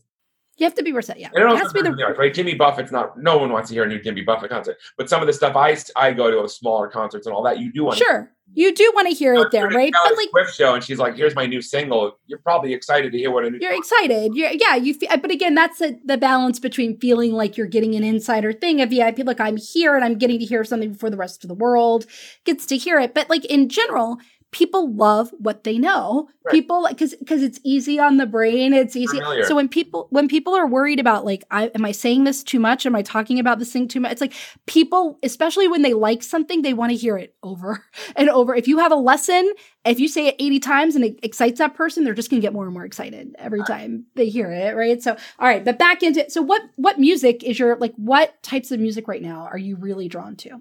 You have to be receptive. Yeah, it it has to be the the right? Jimmy Buffett's not. No one wants to hear a new Jimmy Buffett concert. But some of the stuff I I go to smaller concerts and all that. You do want sure. You do want to hear it there, right? But like Swift show, and she's like, "Here's my new single." You're probably excited to hear what a new. you're excited. You're yeah. You feel, but again, that's a, the balance between feeling like you're getting an insider thing, a VIP. Like I'm here and I'm getting to hear something before the rest of the world gets to hear it. But like in general, people love what they know. Right. People because because it's easy on the brain. It's easy. Familiar. So when people when people are worried about like, I am I saying this too much? Am I talking about this thing too much? It's like people, especially when they like something, they want to hear it over and over. If you have a lesson, if you say it 80 times and it excites that person, they're just gonna get more and more excited every time they hear it, right? So all right, but back into so what what music is your like what types of music right now are you really drawn to?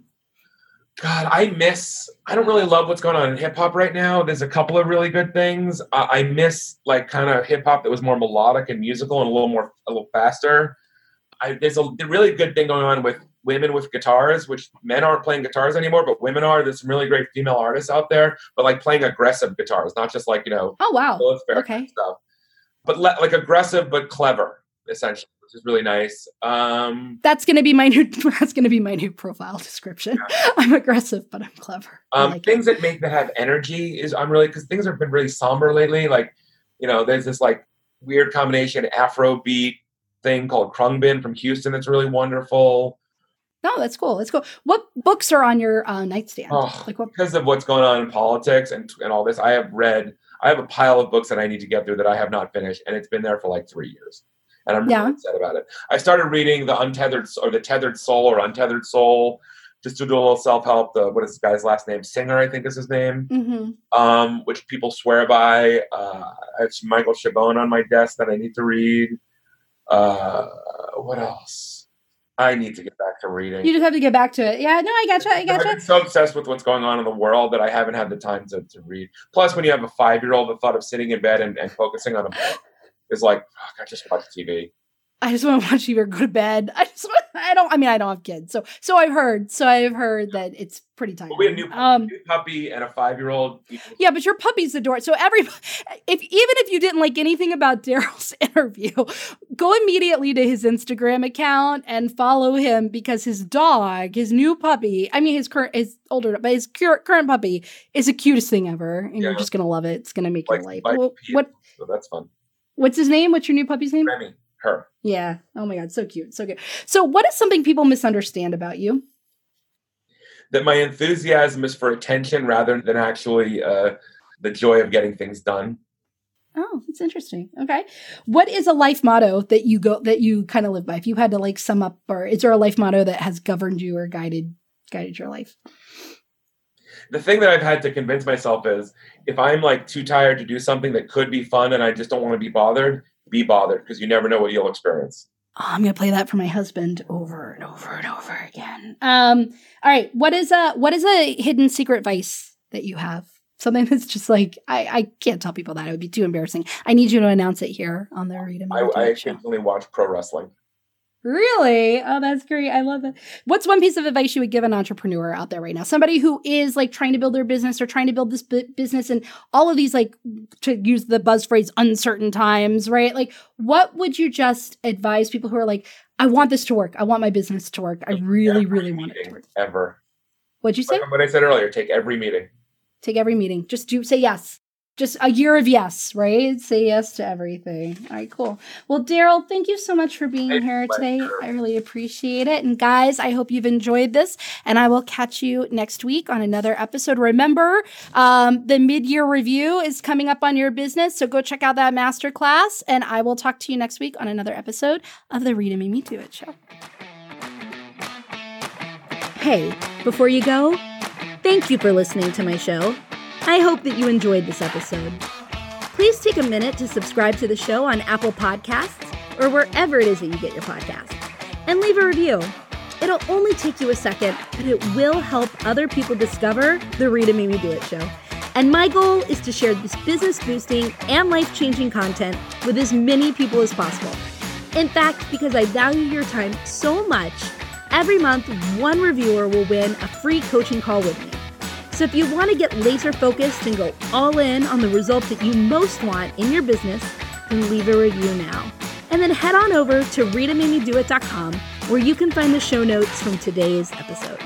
God, I miss. I don't really love what's going on in hip hop right now. There's a couple of really good things. I, I miss like kind of hip hop that was more melodic and musical and a little more a little faster. I, there's a really good thing going on with women with guitars, which men aren't playing guitars anymore, but women are. There's some really great female artists out there, but like playing aggressive guitars, not just like you know Oh wow. Okay. stuff, but le- like aggressive but clever, essentially, which is really nice. Um, That's gonna be my new that's gonna be my new profile description. I'm aggressive, but I'm clever. Um, like it. things that make that have energy is I'm really because things have been really somber lately. Like, you know, there's this like weird combination Afro beat thing called Khruangbin from Houston that's really wonderful. No, that's cool. That's cool. What books are on your uh, nightstand? Oh, like what? because of what's going on in politics and and all this, I have read. I have a pile of books that I need to get through that I have not finished, and it's been there for like three years, and I'm really Yeah. upset about it. I started reading the Untethered or the Tethered Soul or Untethered Soul, just to do a little self help. The what is this guy's last name? Singer, I think is his name. Mm-hmm. um, which people swear by. Uh, I have Michael Chabon on my desk that I need to read. Uh, what else? I need to get back to reading. You just have to get back to it. Yeah, no, I gotcha. I gotcha. been so obsessed with what's going on in the world that I haven't had the time to, to read. Plus, when you have a five year old, the thought of sitting in bed and, and focusing on a book is like, I just watch TV. I just want to watch you or go to bed. I just want, I don't I mean I don't have kids. So so I've heard. So I've heard that it's pretty tight. But we have a new, um new puppy and a five year old. yeah, but your puppy's adorable. So every if even if you didn't like anything about Daryl's interview, go immediately to his Instagram account and follow him because his dog, his new puppy, I mean his current his older but his cur- current puppy is the cutest thing ever. And you're just gonna love it. It's gonna make Like, your life. like Well, what So that's fun. What's his name? What's your new puppy's name? Remy, her. Yeah. Oh my god, so cute, so cute. So, what is something people misunderstand about you? that my enthusiasm is for attention rather than actually uh, the joy of getting things done. Oh, that's interesting. Okay. What is a life motto that you go that you kind of live by? If you had to like sum up or is there a life motto that has governed you or guided guided your life? The thing that I've had to convince myself is if I'm like too tired to do something that could be fun and I just don't want to be bothered, be bothered because you never know what you'll experience. Oh, I'm gonna play that for my husband over and over and over again. Um, all right. What is a what is a hidden secret vice that you have? Something that's just like I, I can't tell people that it would be too embarrassing. I need you to announce it here on the Read I, I occasionally watch pro wrestling. Really? Oh, that's great. I love it. What's one piece of advice you would give an entrepreneur out there right now? Somebody who is like trying to build their business or trying to build this bu- business and all of these, like, to use the buzz phrase, uncertain times, right? Like, what would you just advise people who are like, I want this to work. I want my business to work. I really, really want it to work. Ever. What'd you say? What I said earlier, take every meeting. Take every meeting. Just do say yes. Just a year of yes, right? Say yes to everything. All right, cool. Well, Daryl, thank you so much for being here today. I really appreciate it. And guys, I hope you've enjoyed this. And I will catch you next week on another episode. Remember, um, the mid-year review is coming up on your business, so go check out that masterclass. And I will talk to you next week on another episode of the Rita Made Me Do It show. Hey, before you go, thank you for listening to my show. I hope that you enjoyed this episode. Please take a minute to subscribe to the show on Apple Podcasts or wherever it is that you get your podcasts and leave a review. It'll only take you a second, but it will help other people discover the Rita Made Me Do It show. And my goal is to share this business boosting and life changing content with as many people as possible. In fact, because I value your time so much, every month one reviewer will win a free coaching call with me. So if you want to get laser focused and go all in on the results that you most want in your business, then leave a review now. And then head on over to RitaMadeMeDoIt.com where you can find the show notes from today's episode.